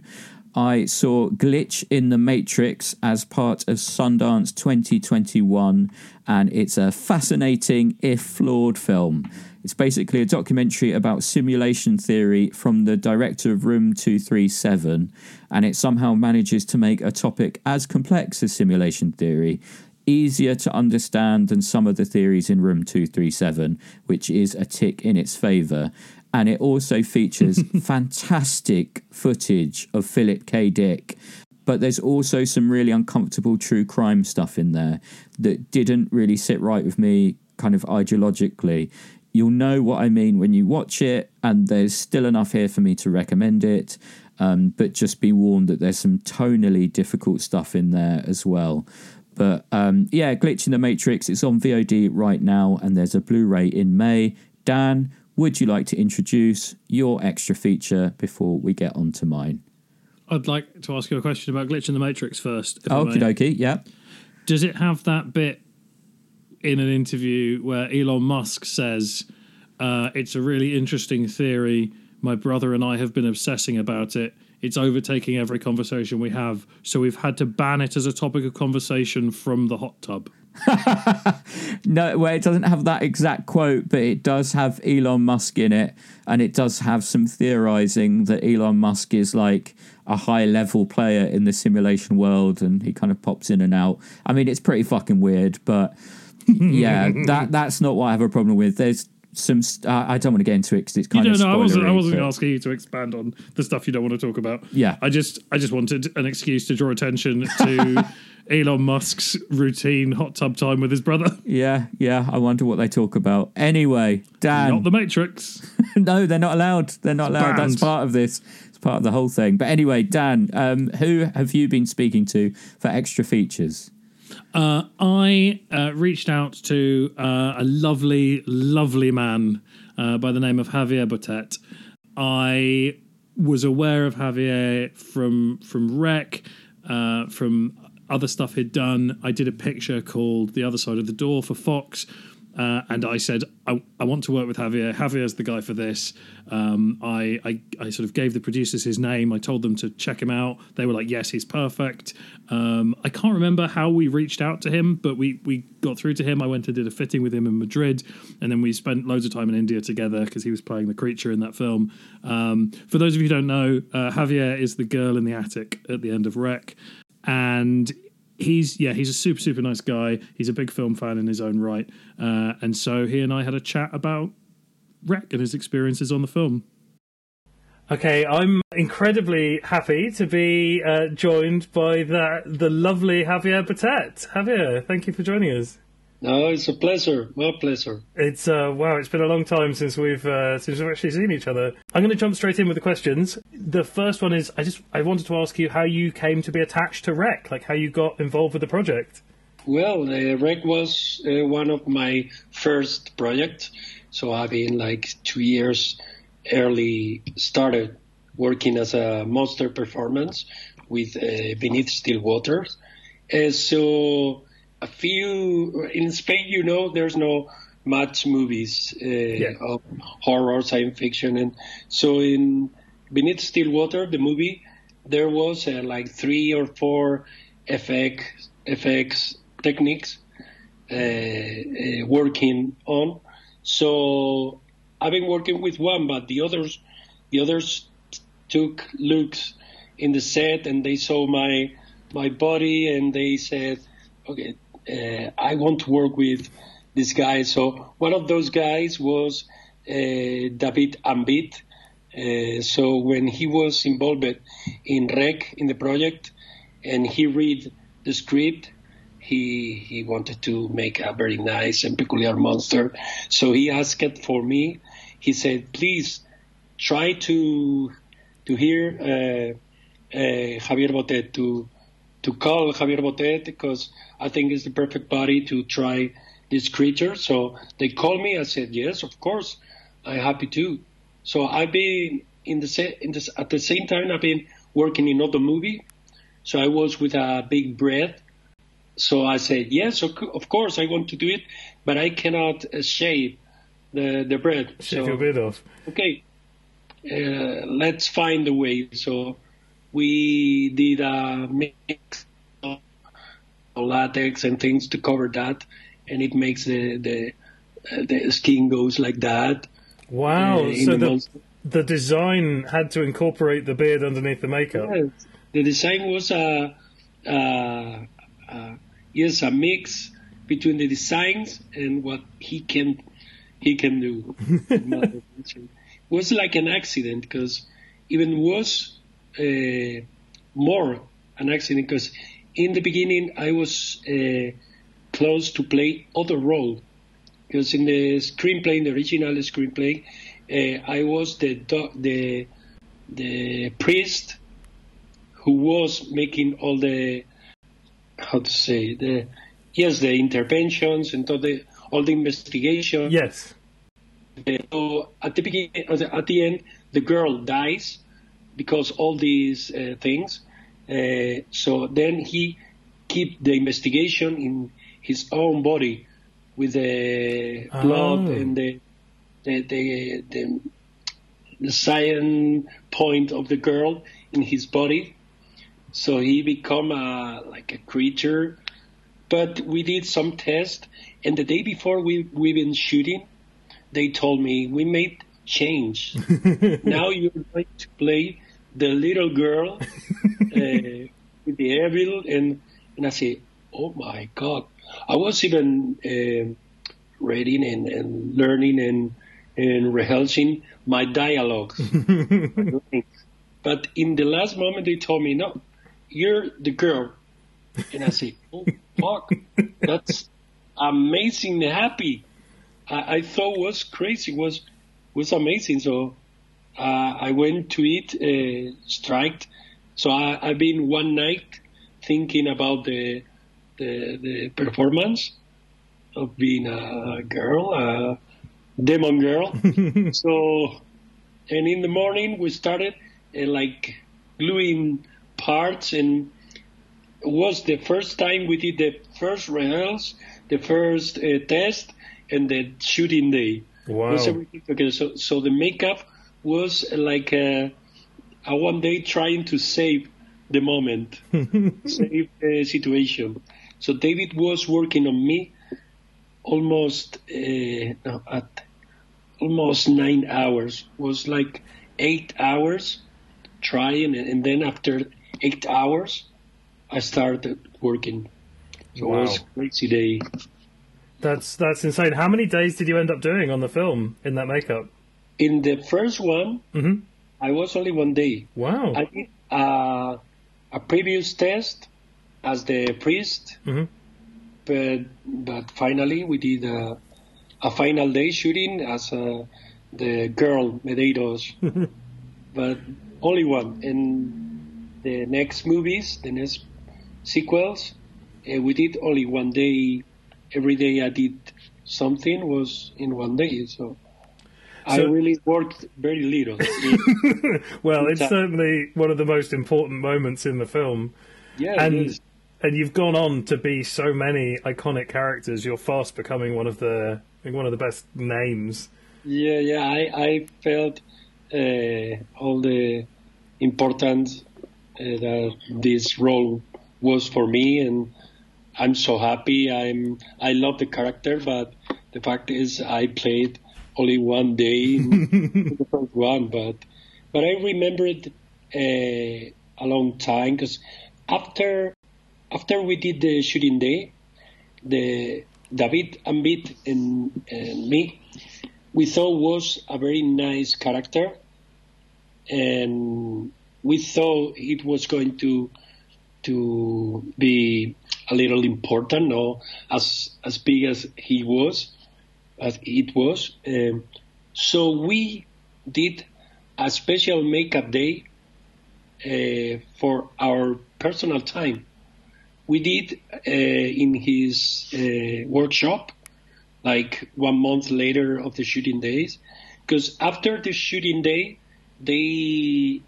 B: I saw Glitch in the Matrix as part of Sundance 2021, and it's a fascinating, if flawed, film. It's basically a documentary about simulation theory from the director of Room 237, and it somehow manages to make a topic as complex as simulation theory easier to understand than some of the theories in Room 237, which is a tick in its favour. And it also features (laughs) fantastic footage of Philip K. Dick. But there's also some really uncomfortable true crime stuff in there that didn't really sit right with me, kind of ideologically. You'll know what I mean when you watch it, and there's still enough here for me to recommend it. Um, but just be warned that there's some tonally difficult stuff in there as well. But um, yeah, Glitch in the Matrix, it's on VOD right now, and there's a Blu ray in May. Dan, would you like to introduce your extra feature before we get on to mine?
A: I'd like to ask you a question about Glitch in the Matrix first.
B: Okie dokie, yeah.
A: Does it have that bit in an interview where Elon Musk says, uh, It's a really interesting theory. My brother and I have been obsessing about it. It's overtaking every conversation we have. So we've had to ban it as a topic of conversation from the hot tub. (laughs)
B: No, well, it doesn't have that exact quote, but it does have Elon Musk in it, and it does have some theorizing that Elon Musk is like a high level player in the simulation world, and he kind of pops in and out. I mean, it's pretty fucking weird, but (laughs) yeah, that that's not what I have a problem with. There's some. St- uh, I don't want to get into it because it's
A: You
B: kind
A: don't
B: of.
A: no, I wasn't. I wasn't
B: but-
A: asking you to expand on the stuff you don't want to talk about.
B: Yeah.
A: I just, I just wanted an excuse to draw attention to (laughs) Elon Musk's routine hot tub time with his brother. (laughs)
B: Yeah, yeah. I wonder what they talk about. Anyway, Dan.
A: Not the Matrix. (laughs)
B: no, they're not allowed. They're not allowed. That's part of this. It's part of the whole thing. But anyway, Dan, um, who have you been speaking to for extra features?
A: Uh, I uh, reached out to uh, a lovely, lovely man uh, by the name of Javier Botet. I was aware of Javier from from Rec, uh, from other stuff he'd done. I did a picture called "The Other Side of the Door" for Fox. Uh, and I said, I, I, want to work with Javier. Javier's the guy for this. Um, I, I, I, sort of gave the producers his name. I told them to check him out. They were like, yes, he's perfect. Um, I can't remember how we reached out to him, but we, we got through to him. I went and did a fitting with him in Madrid, and then we spent loads of time in India together because he was playing the creature in that film. Um, for those of you who don't know, uh, Javier is the girl in the attic at the end of Rec. And he's yeah he's a super super nice guy. He's a big film fan in his own right. Uh, and so he and i had a chat about rec and his experiences on the film. Okay i'm incredibly happy to be uh, joined by that the lovely javier Botet. Javier thank you for joining us
C: no, it's a pleasure. My pleasure.
A: It's uh, wow. It's been a long time since we've uh, since we've actually seen each other. I'm going to jump straight in with the questions. The first one is I just I wanted to ask you how you came to be attached to Rec, like how you got involved with the project.
C: Well, uh, Rec was uh, one of my first projects, so I've been like two years early started working as a monster performance with uh, Beneath Still Waters. and so a few in Spain. You know, there's no much movies uh, yeah. of horror, science fiction, and so in Beneath Still Water, the movie, there was uh, like three or four FX FX techniques uh, uh, working on. So I've been working with one, but the others, the others took looks in the set and they saw my my body and they said, okay, I want to work with this guy. So one of those guys was uh, David Ambit. Uh, so when he was involved in Rec in the project, and he read the script, he he wanted to make a very nice and peculiar monster. So he asked for me. He said, "Please try to to hear uh, uh, Javier Botet to to call Javier Botet because I think it's the perfect body to try this creature. So they called me. I said, yes, of course, I'm happy to. So I've been in the, in at the same time I've been working in other movie. So I was with a big bread. So I said, yes, of course I want to do it, but I cannot uh, shave the the bread.
A: Shave so, your bread off.
C: Okay, uh, let's find a way. So we did a mix of latex and things to cover that, and it makes the the, uh, the skin goes like that.
A: Wow! Uh, so the, the, the design had to incorporate the beard underneath the makeup.
C: Yes. The design was a, a, a yes a mix between the designs and what he can he can do. (laughs) it was like an accident because even was uh, more an accident because in the beginning I was uh, close to play other role because in the screenplay, in the original screenplay, uh, I was the the the priest who was making all the how to say the yes the interventions and all the all the investigation.
A: Yes.
C: So at the beginning, at the end, the girl dies, because all these uh, things. Uh, so then he keep the investigation in his own body with the oh. blood and the the the, the the cyan point of the girl in his body. So he become a like a creature. But we did some test, and the day before we we been shooting, they told me we made change. (laughs) now you're going to play the little girl (laughs) uh, with the evil, and and I say, oh my God! I was even uh, reading and, and learning and and rehearsing my dialogues. (laughs) but in the last moment, they told me, no, you're the girl, and I say, oh fuck, that's amazing, happy. I, I thought was crazy, was was amazing. So I went to it uh, striked. So I, have been one night thinking about the, the, the performance of being a girl, a demon girl. (laughs) so, and in the morning we started uh, like gluing parts and was the first time we did the first rehearsals, the first uh, test, and the shooting day.
D: Wow.
C: Together. So, so the makeup was like a, a one day trying to save the moment, (laughs) save the situation. So David was working on me almost uh, no, at almost nine hours. Was like eight hours trying, and, and then after eight hours, I started working. So
D: Wow.
C: it was a crazy day.
D: That's that's insane. How many days did you end up doing on the film in that makeup?
C: In the first one,
D: Mhm.
C: I was only one day.
D: Wow.
C: I did uh, a previous test as the priest,
D: Mhm.
C: but but finally we did a, a final day shooting as uh, the girl Medeiros, (laughs) but only one. And the next movies, the next sequels, uh, we did only one day. Every day I did something was in one day, so. I really worked very little. (laughs)
D: well, it's certainly one of the most important moments in the film.
C: yeah,
D: and and you've gone on to be so many iconic characters. You're fast becoming one of the one of the best names.
C: Yeah, yeah. I I felt uh, all the importance uh, that this role was for me, and I'm so happy. I'm I love the character, but the fact is I played only one day. In (laughs) the first one, but but I remembered uh, a long time because after after we did the shooting day, the David Ambit and, and me, we thought was a very nice character, and we thought it was going to to be a little important, or as as big as he was, as it was. Um, so we did a special makeup day uh, for our personal time. We did uh, in his uh, workshop, like one month later of the shooting days, because after the shooting day, they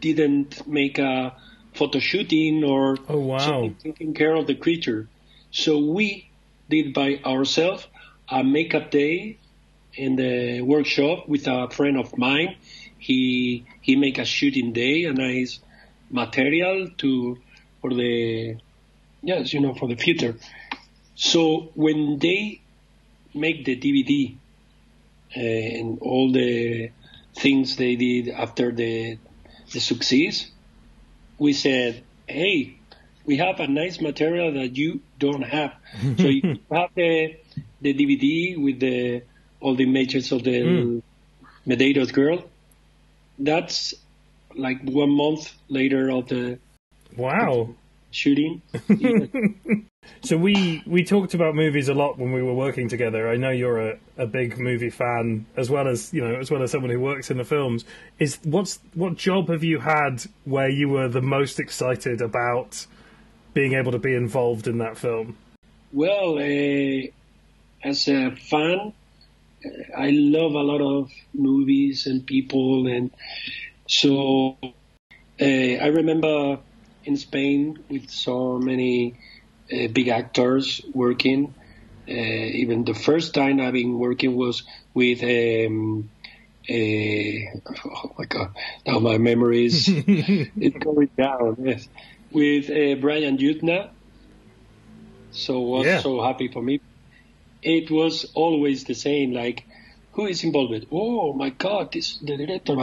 C: didn't make a photo shooting or
D: Oh, wow.
C: taking care of the creature. So we did by ourselves a makeup day in the workshop with a friend of mine. He he make a shooting day, a nice material to for the yes, you know, for the future. So when they make the DVD uh, and all the things they did after the the success, we said, "Hey, we have a nice material that you don't have. so you (laughs) have the the DVD with the all the images of the hmm. Medeiros girl. That's like one month later of the
D: Wow.
C: shooting. Yeah. (laughs)
D: So we we talked about movies a lot when we were working together. I know you're a, a big movie fan as well as you know as well as someone who works in the films. Is what's what job have you had where you were the most excited about being able to be involved in that film?
C: Well, uh, as a fan, I love a lot of movies and people, and so uh, I remember in Spain with so many uh, big actors working. Uh, even the first time I've been working was with. Um, uh, oh my god! Now my memory is it's (laughs) going down. Yes, with uh, Brian Yuzna. So was
D: Yeah.
C: so happy for me. It was always the same. Like, who is involved? With? Oh my God, this the director.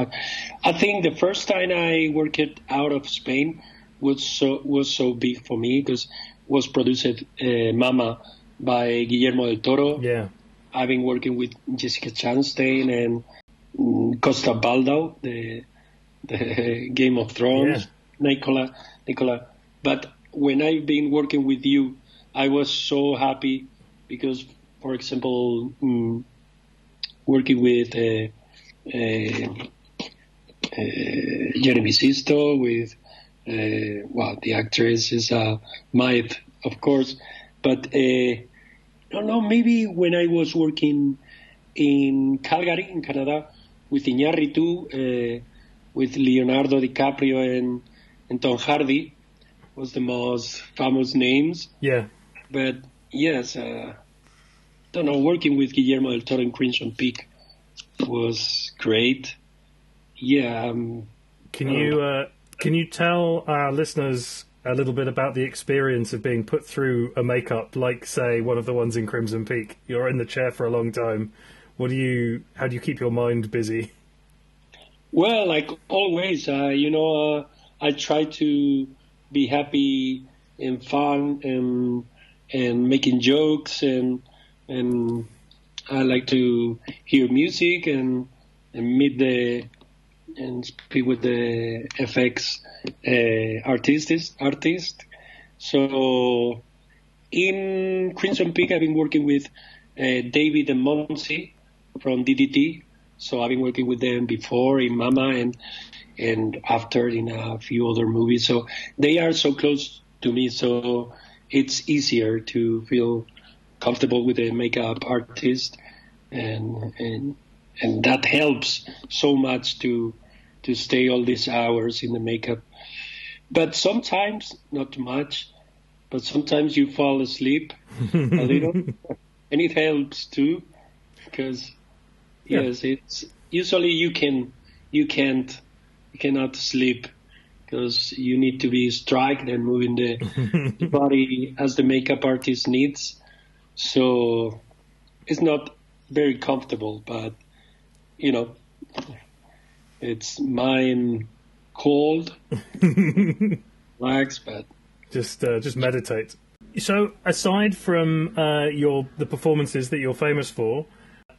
C: I think the first time I worked out of Spain was so was so big for me because was produced uh, Mama by Guillermo del Toro.
D: Yeah.
C: I've been working with Jessica Chastain and mm, Costa Baldau, the the (laughs) Game of Thrones, Nicola Nicola. But when I've been working with you, I was so happy because, for example, mm, working with uh, uh, uh, Jeremy Sisto, with uh, well, the actress is uh, Maeve, of course, but uh, I don't know, maybe when I was working in Calgary, in Canada, with Iñárritu, uh, with Leonardo DiCaprio and, and Tom Hardy, was the most famous names.
D: Yeah.
C: But yes, uh, don't know. Working with Guillermo del Toro in Crimson Peak was great. Yeah. Um,
D: Can you uh, can you tell our listeners a little bit about the experience of being put through a makeup like, say, one of the ones in Crimson Peak? You're in the chair for a long time. What do you? How do you keep your mind busy?
C: Well, like always, uh, you know, uh, I try to be happy and fun and and making jokes and and I like to hear music and and meet the and speak with the FX uh, artists artist. So in Crimson Peak, I've been working with uh, David and Monsi from DDT. So I've been working with them before in Mama and and after in a few other movies. So they are so close to me, so it's easier to feel comfortable with a makeup artist, and and and that helps so much to to stay all these hours in the makeup. But sometimes not much, but sometimes you fall asleep (laughs) a little, and it helps too, because yes, it's usually you can you can't cannot sleep because you need to be striked and moving the, (laughs) the body as the makeup artist needs. So it's not very comfortable, but you know, it's mine cold, (laughs) relax, but
D: Just uh, just meditate. So aside from uh, your the performances that you're famous for,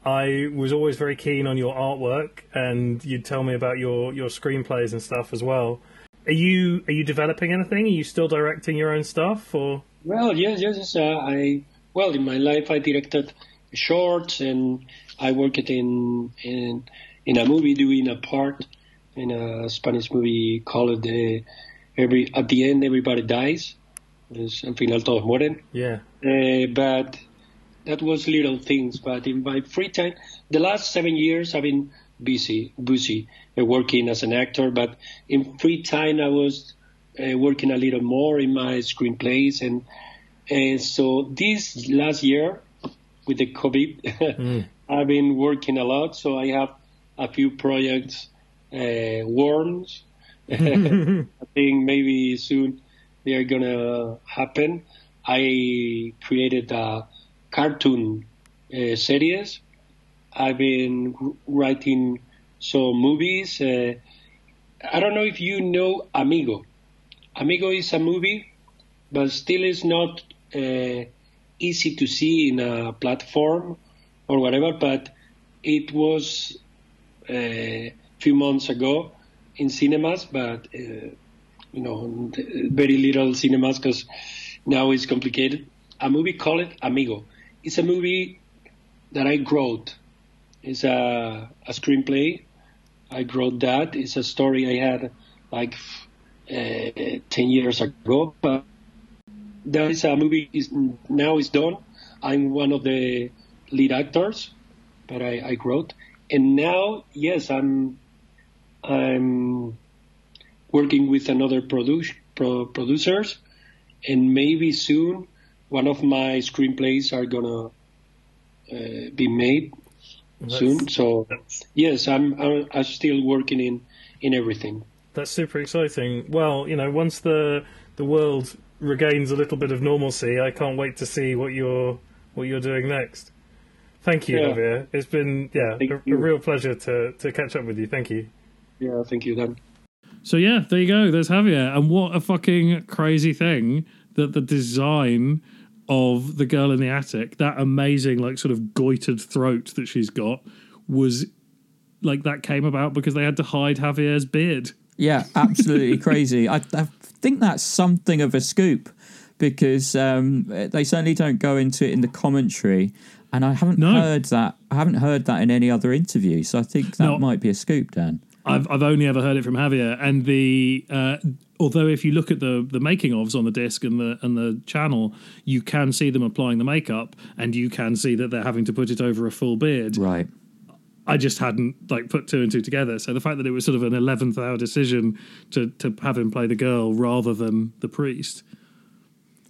D: I was always very keen on your artwork, and you'd tell me about your your screenplays and stuff as well. Are you are you developing anything? Are you still directing your own stuff, or
C: Well, yes, yes, yes. Uh, I well in my life I directed shorts and I worked in in in a movie doing a part in a Spanish movie called uh, "Every at the End Everybody Dies." Es al final todos mueren.
D: yeah?
C: Uh, but that was little things. But in my free time, the last seven years, I've been busy, busy uh, working as an actor. But in free time, I was uh, working a little more in my screenplays, and and so this last year with the COVID, (laughs) I've been working a lot. So I have a few projects, uh, worms. (laughs) I think maybe soon they are gonna happen. I created a cartoon uh, series. I've been writing some movies. Uh, I don't know if you know Amigo. Amigo is a movie, but still is not uh, easy to see in a platform or whatever. But it was a few months ago in cinemas, but uh, you know, very little cinemas because now it's complicated. A movie called Amigo. It's a movie that I wrote. It's a, a screenplay. I wrote that. It's a story I had like uh, 10 years ago, but that is a movie is now is done. I'm one of the lead actors, but I, I wrote. And now, yes, I'm I'm working with another produ- pro- producers, and maybe soon one of my screenplays are gonna uh, be made soon. So yes, I'm, I'm I'm still working in in everything.
D: That's super exciting. Well, you know, once the the world regains a little bit of normalcy, I can't wait to see what you're what you're doing next. Thank you,
C: Yeah.
D: Javier. It's been yeah a, a real pleasure to to catch up with you. Thank you.
C: Yeah, thank you, Dan.
A: So yeah, there you go. There's Javier, and what a fucking crazy thing that the design of the girl in the attic, that amazing like sort of goitered throat that she's got, was like that came about because they had to hide Javier's beard.
B: Yeah, absolutely (laughs) crazy. I, I think that's something of a scoop because um, they certainly don't go into it in the commentary, and I haven't
A: No.
B: heard that. I haven't heard that in any other interview. So I think that
A: No.
B: might be a scoop, Dan.
A: I've I've only ever heard it from Javier, and the uh, although if you look at the the making ofs on the disc and the and the channel, you can see them applying the makeup, and you can see that they're having to put it over a full beard.
B: Right.
A: I just hadn't like put two and two together. So the fact that it was sort of an eleventh hour decision to to have him play the girl rather than the priest.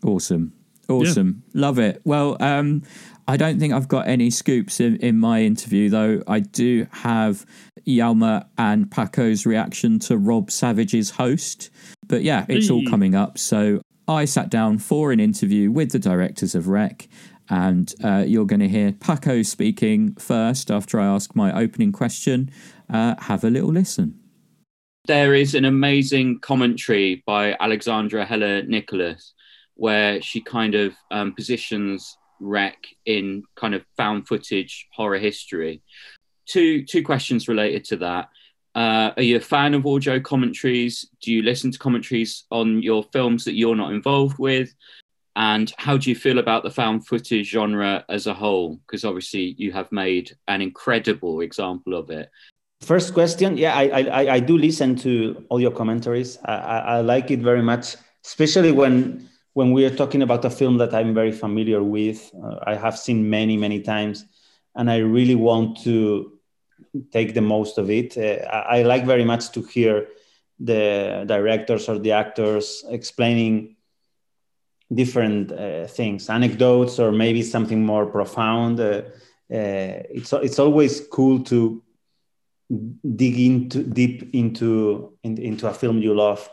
E: Awesome. Awesome. Yeah. Love it. Well, um, I don't think I've got any scoops in, in my interview, though. I do have Jaume and Paco's reaction to Rob Savage's host. But yeah, it's all coming up. So I sat down for an interview with the directors of Rec, and uh, you're going to hear Paco speaking first after I ask my opening question. Uh, have a little listen.
B: There is an amazing commentary by Alexandra Heller-Nicholas where she kind of um, positions Rec in kind of found footage horror history. Two two questions related to that. Uh, are you a fan of audio commentaries? Do you listen to commentaries on your films that you're not involved with? And how do you feel about the found footage genre as a whole? Because obviously you have made an incredible example of it.
F: First question, yeah, I I, I do listen to all your commentaries. I, I, I like it very much, especially when when we are talking about a film that I'm very familiar with. Uh, I have seen many many times, and I really want to take the most of it. Uh, I, I like very much to hear the directors or the actors explaining different uh, things, anecdotes, or maybe something more profound. Uh, uh, it's it's always cool to dig into deep into in, into a film you love.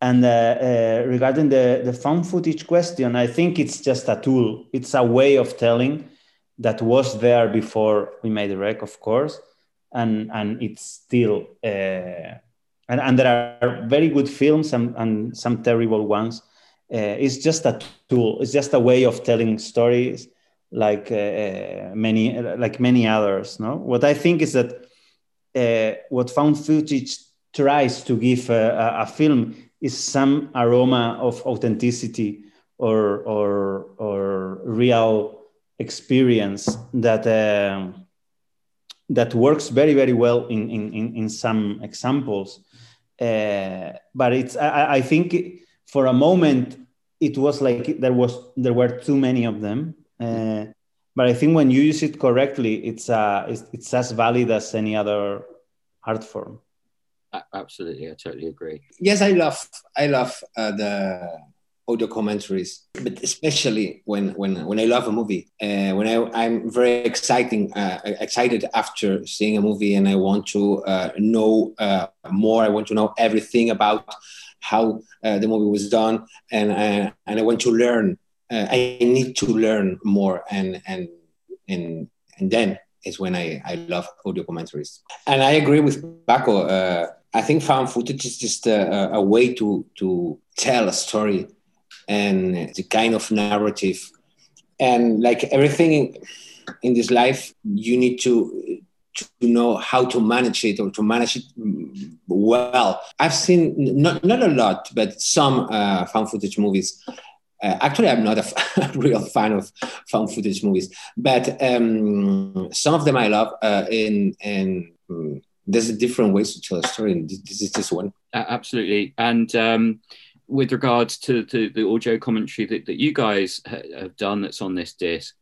F: And uh, uh, regarding the the found footage question, I think it's just a tool. It's a way of telling that was there before we made the rec, of course, and and it's still. Uh, and, and there are very good films and, and some terrible ones uh, it's just a tool it's just a way of telling stories like uh, many like many others no what i think is that uh, what found footage tries to give a, a, film is some aroma of authenticity or or or real experience that uh, that works very very well in in in some examples. Uh, but it's I, I think for a moment it was like there was there were too many of them. Uh, but i think when you use it correctly it's uh it's, it's as valid as any other art form
B: absolutely i totally agree
G: yes i love i love uh, the audio commentaries but especially when when when i love a movie uh, when i i'm very exciting uh, excited after seeing a movie and i want to uh, know uh, more i want to know everything about how uh, the movie was done, and uh, and I want to learn. I need to learn more, and and and and then is when I I love audio commentaries. And I agree with Paco. I think found footage is just a, a way to to tell a story and the kind of narrative and like everything in, in this life you need to to know how to manage it or to manage it well. I've seen not, not a lot, but some uh, found footage movies. Uh, actually, I'm not a, (laughs) real fan of found footage movies, but um, some of them I love. Uh, and um, there's a different ways to tell a story, and this is just one.
B: absolutely, and. Um, with regards to, to the audio commentary that, that you guys ha- have done that's on this disc,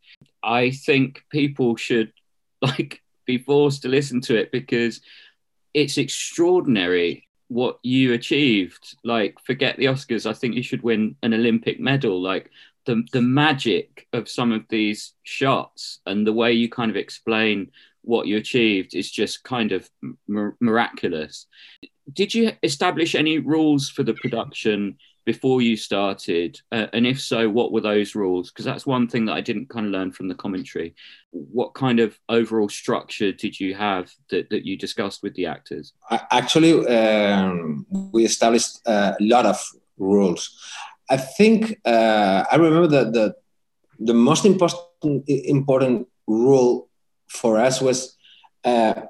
B: I think people should (laughs) like be forced to listen to it because it's extraordinary what you achieved. Like, forget the Oscars. I think you should win an Olympic medal. Like, the, the magic of some of these shots and the way you kind of explain what you achieved is just kind of miraculous. Did you establish any rules for the production before you started? Uh, and if so, what were those rules? Because that's one thing that I didn't kind of learn from the commentary. What kind of overall structure did you have that, that you discussed with the actors?
G: Actually, um, we established a lot of rules. I think uh, I remember that the, the most important, important rule for us was uh,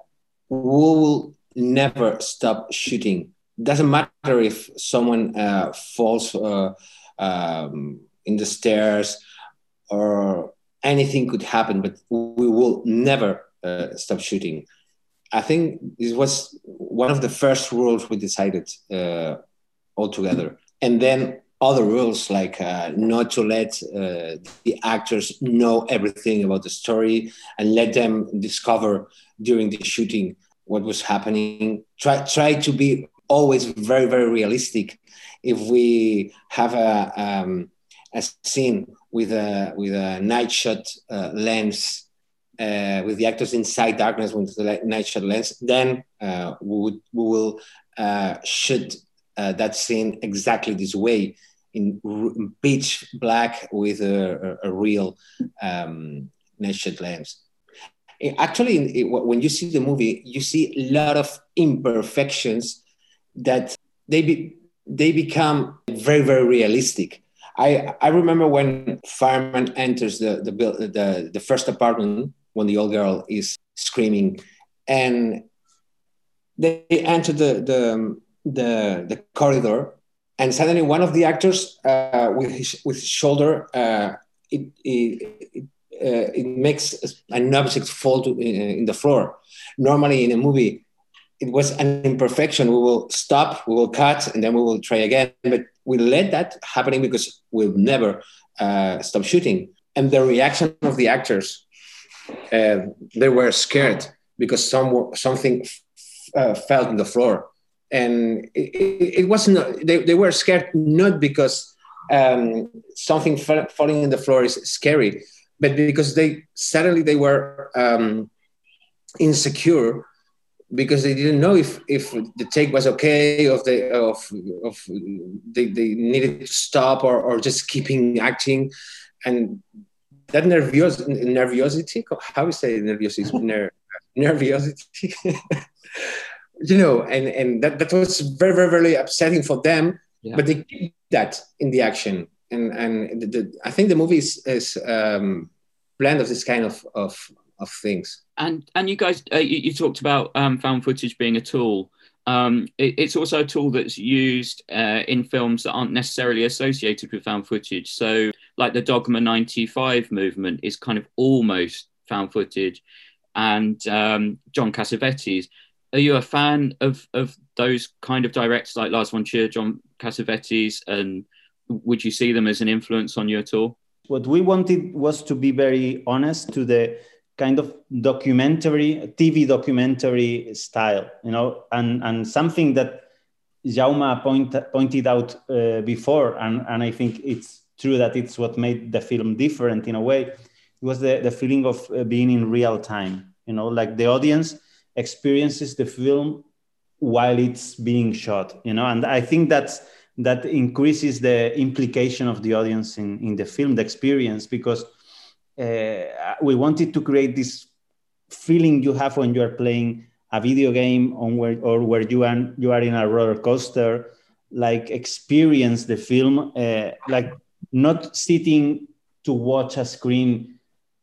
G: we will never stop shooting doesn't matter if someone uh, falls uh, um, in the stairs or anything could happen, but we will never uh, stop shooting. I think this was one of the first rules we decided uh, altogether. And then other rules like uh, not to let uh, the actors know everything about the story and let them discover during the shooting what was happening. Try try to be always very very realistic. If we have a um, a scene with a with a night shot uh, lens uh, with the actors inside darkness with the night shot lens then uh, we would we will uh, shoot uh, that scene exactly this way in pitch black with a, a, real um, night shot lens actually when you see the movie you see a lot of imperfections that they be, they become very very realistic. I i remember when fireman enters the the the, the first apartment when the old girl is screaming and they enter the the the, the corridor and suddenly one of the actors uh, with his with his shoulder uh, it, it, uh, it makes an object fall to, in the floor. Normally, in a movie, it was an imperfection. We will stop, we will cut, and then we will try again. But we let that happening because we'll never uh, stop shooting. And the reaction of the actors, uh, they were scared because some something uh, fell on the floor, and it, it, it wasn't. They, they were scared not because um, something falling in the floor is scary but because they suddenly they were um, insecure because they didn't know if if the take was okay, of they of of they, they needed to stop or, or just keeping acting, and that nervios nerviosity how we say nerviosity (laughs) ner, nerviosity (laughs) you know and and that, that was very very very upsetting for them yeah. but they keep that in the action and and the, the, I think the movie is, is um, blend of this kind of of, of things.
B: And and you guys, uh, you, you, talked about um, found footage being a tool. Um, it, it's also a tool that's used uh, in films that aren't necessarily associated with found footage. So, like the Dogma '95 movement is kind of almost found footage, and um, John Cassavetes. Are you a fan of of those kind of directors like Lars von Trier, John Cassavetes, and would you see them as an influence on you at all?
F: What we wanted was to be very honest to the kind of documentary, TV documentary style, you know, and, and something that Jaume point, pointed out uh, before, and, and I think it's true that it's what made the film different in a way, it was the, the feeling of uh, being in real time, you know, like the audience experiences the film while it's being shot, you know, and I think that's that increases the implication of the audience in, in the film, the experience, because uh, we wanted to create this feeling you have when you are playing a video game on where, or where you are, you are in a roller coaster, like experience the film, uh, like not sitting to watch a screen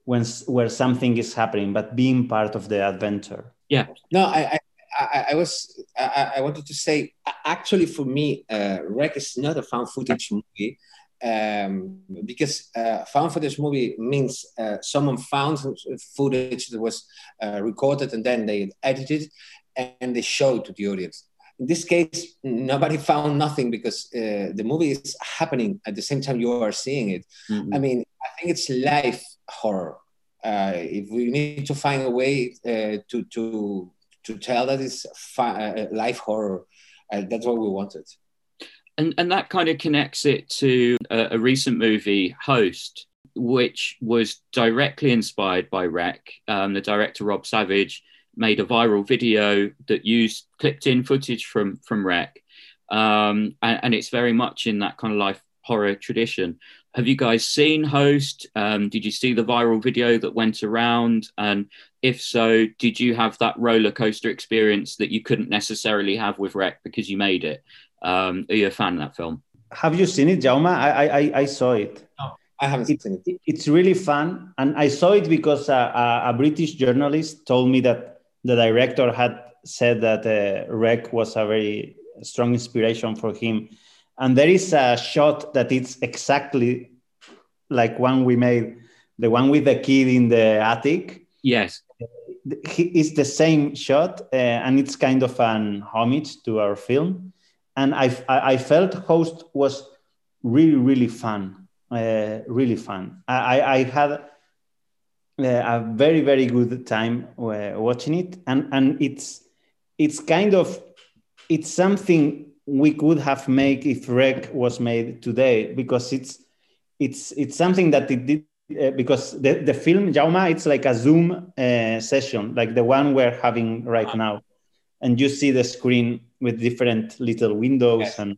F: when where something is happening, but being part of the adventure.
B: Yeah.
G: No, I, I, I was I, I, wanted to say actually for me, uh, Rec is not a found footage movie um, because uh, found footage movie means uh, someone found footage that was uh, recorded and then they edited and they showed to the audience. In this case, nobody found nothing because uh, the movie is happening at the same time you are seeing it. Mm-hmm. I mean, I think it's live horror. Uh, if we need to find a way to to to tell that it's uh, life horror. Uh, that's what we wanted.
B: And, and that kind of connects it to a, a, recent movie, Host, which was directly inspired by Rec. Um, the director, Rob Savage, made a viral video that used clipped in footage from, from Rec. Um, and, and it's very much in that kind of life horror tradition. Have you guys seen Host? Um, did you see the viral video that went around? And if so, did you have that roller coaster experience that you couldn't necessarily have with Rec because you made it? Um, are you a fan of that film?
F: Have you seen it, Jaume? I I, I saw it.
G: No, I haven't it, seen it.
F: It's really fun, and I saw it because a, a, British journalist told me that the director had said that uh, Rec was a very strong inspiration for him and there is a shot that it's exactly like one we made the one with the kid in the attic.
B: Yes.
F: It's the same shot uh, and it's kind of an homage to our film. And I, I felt host was really really fun, uh, really fun. I, I, had uh, a very very good time uh, watching it, and and it's it's kind of it's something we could have made if Rec was made today because it's it's it's something that it did uh, because the, the film Jaume it's like a Zoom uh, session like the one we're having right now, and you see the screen with different little windows yes. and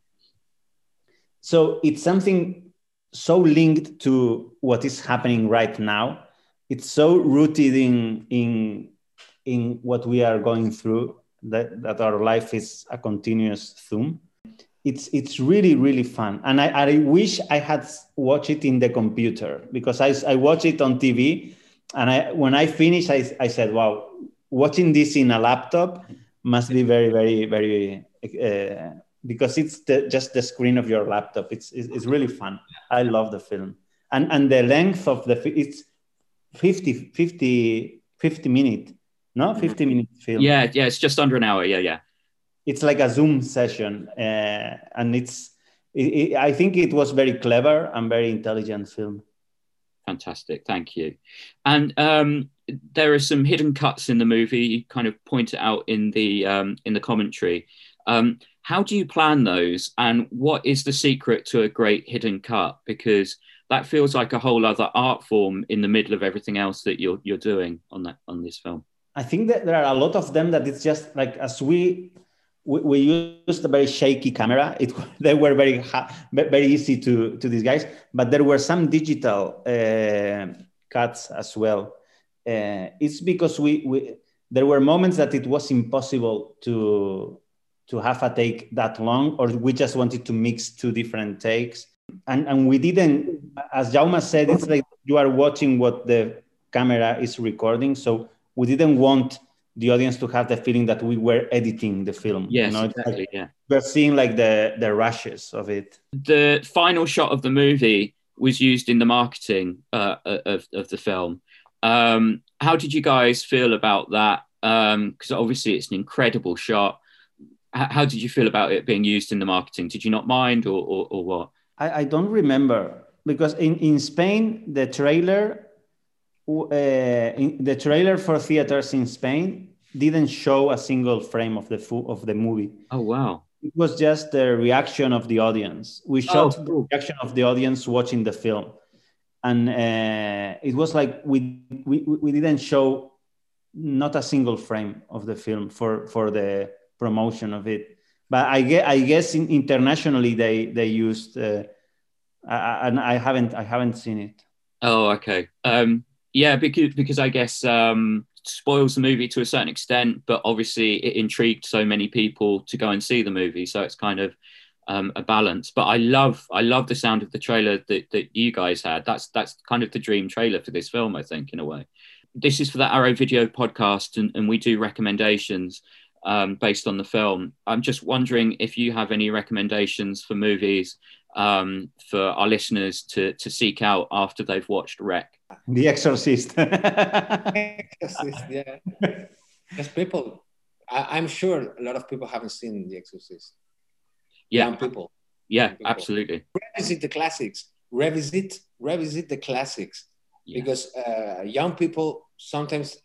F: so it's something so linked to what is happening right now. It's so rooted in in in what we are going through that, that our life is a continuous Zoom. It's it's really really fun, and I, I wish I had watched it in the computer because I I watched it on TV, and I when I finished I I said wow watching this in a laptop must be very very very uh, because it's the, just the screen of your laptop. It's, it's, it's really fun. I love the film, and and the length of the it's 50 50 50 minute, no mm-hmm. 50 minute film.
B: Yeah, yeah, it's just under an hour. Yeah, yeah.
F: It's like a Zoom session, uh, and it's. It, it, I think it was very clever and very intelligent film.
B: Fantastic, thank you. And um, there are some hidden cuts in the movie. You kind of point it out in the um, in the commentary. Um, how do you plan those, and what is the secret to a great hidden cut? Because that feels like a whole other art form in the middle of everything else that you're you're doing on that on this film.
F: I think that there are a lot of them that it's just like as we we, we used a very shaky camera. It (laughs) they were very very easy to to disguise, but there were some digital uh, cuts as well. Uh, it's because we, we there were moments that it was impossible to to have a take that long, or we just wanted to mix two different takes. And, and we didn't, as Jaume said, it's like you are watching what the camera is recording. So we didn't want the audience to have the feeling that we were editing the film.
B: Yes, you know? exactly. Like yeah,
F: we're seeing like the the rushes of it.
B: The final shot of the movie was used in the marketing uh, of of the film. Um, how did you guys feel about that? Because um, obviously it's an incredible shot how did you feel about it being used in the marketing? Did you not mind, or or, or what?
F: I, I, don't remember because in, in Spain the trailer, the trailer for theaters in Spain didn't show a single frame of the of the movie.
B: Oh wow!
F: It was just the reaction of the audience. We shot oh, the reaction of the audience watching the film, and uh, it was like we, we we didn't show not a single frame of the film for for the promotion of it. But I guess, I guess in, internationally they they used, uh, and I haven't I haven't seen it.
B: Oh, okay. Um, yeah, because because I guess um, spoils the movie to a certain extent, but obviously it intrigued so many people to go and see the movie, so it's kind of um, a balance. But I love I love the sound of the trailer that, that you guys had. That's that's kind of the dream trailer for this film, I think, in a way. This is for the Arrow Video podcast, and, and we do recommendations um, based on the film. I'm just wondering if you have any recommendations for movies um, for our listeners to, to seek out after they've watched Rec.
F: The Exorcist. (laughs)
G: Exorcist, yeah. Because people, I, am sure a lot of people haven't seen The Exorcist.
B: Yeah.
G: Young people.
B: Yeah,
G: Young people.
B: absolutely.
G: Revisit the classics. Revisit, revisit the classics. Yeah. Because uh, young people sometimes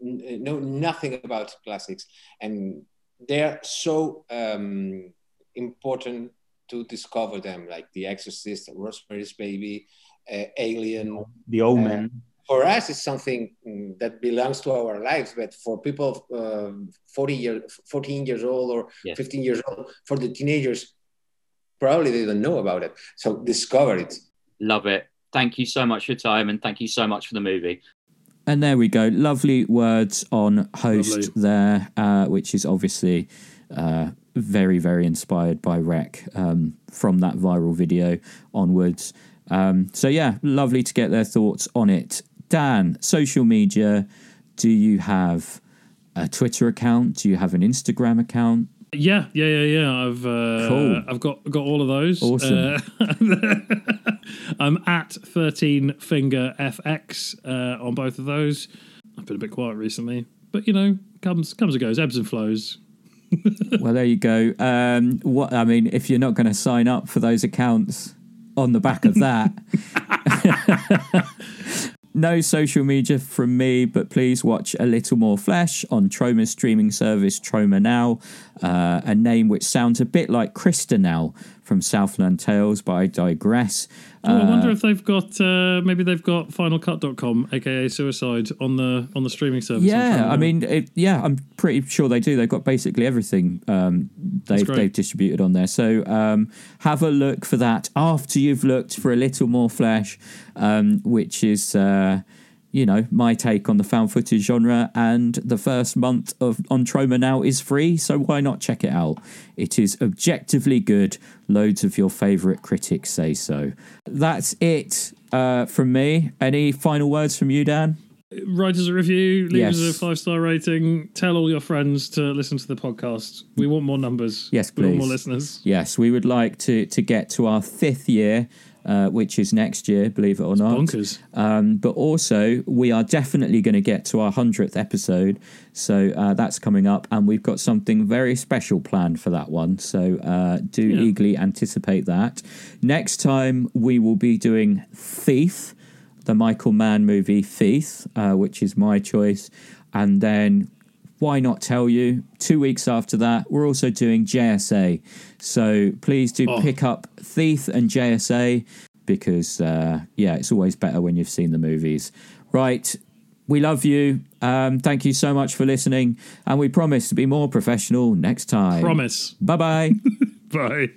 G: know nothing about classics, and they're so um, important to discover them, like The Exorcist, Rosemary's Baby, uh, Alien,
F: The Omen. Uh,
G: for us, it's something mm, that belongs to our lives, but for people uh, 40 years, 14 years old or yes. 15 years old, for the teenagers, probably they don't know about it. So discover it.
B: Love it. Thank you so much for your time and thank you so much for the movie.
H: And there we go. Lovely words on host Lovely. there, uh, which is obviously uh, very, very inspired by Rec um, from that viral video onwards. Um, so, yeah, lovely to get their thoughts on it. Dan, social media. Do you have a Twitter account? Do you have an Instagram account?
A: Yeah, yeah, yeah, yeah. I've uh, cool. I've got got all of those.
H: Awesome.
A: Uh, (laughs) I'm at thirteen finger FX uh, on both of those. I've been a bit quiet recently, but you know, comes comes and goes, ebbs and flows. (laughs)
H: well, there you go. Um, what I mean, if you're not going to sign up for those accounts,
B: on the back of that. (laughs) no social media from me, but please watch A Little More Flesh on Troma's streaming service, Troma Now, uh, a name which sounds a bit like Krysta from Southland Tales, but I digress.
A: Oh, I wonder if they've got uh, maybe they've got finalcut.com, aka Suicide, on the on the streaming service.
B: Yeah, I mean, it, yeah, I'm pretty sure they do. They've got basically everything um, they've they've distributed on there. So um, have a look for that after you've looked for a little more flesh, um, which is. Uh, you know my take on the found footage genre and the first month of on Troma now is free so why not check it out it is objectively good loads of your favorite critics say so that's it uh, from me any final words from you Dan
A: Write us a review, leave us a five star rating, tell all your friends to listen to the podcast. We want more numbers.
B: Yes,
A: We want
B: please.
A: more listeners.
B: Yes, we would like to to get to our fifth year, uh, which is next year, believe it or not.
A: Bonkers.
B: Um, but also, we are definitely going to get to our hundredth episode, so uh, that's coming up, and we've got something very special planned for that one. So uh, do
A: Yeah.
B: eagerly anticipate that. Next time, we will be doing Thief, the Michael Mann movie Thief, uh, which is my choice, and then why not tell you? Two weeks after that, we're also doing JSA. So please do
A: Oh.
B: pick up Thief and JSA because, uh, yeah, it's always better when you've seen the movies. Right. We love you. Um, thank you so much for listening. And we promise to be more professional next time.
A: Promise. (laughs)
B: Bye bye.
A: Bye.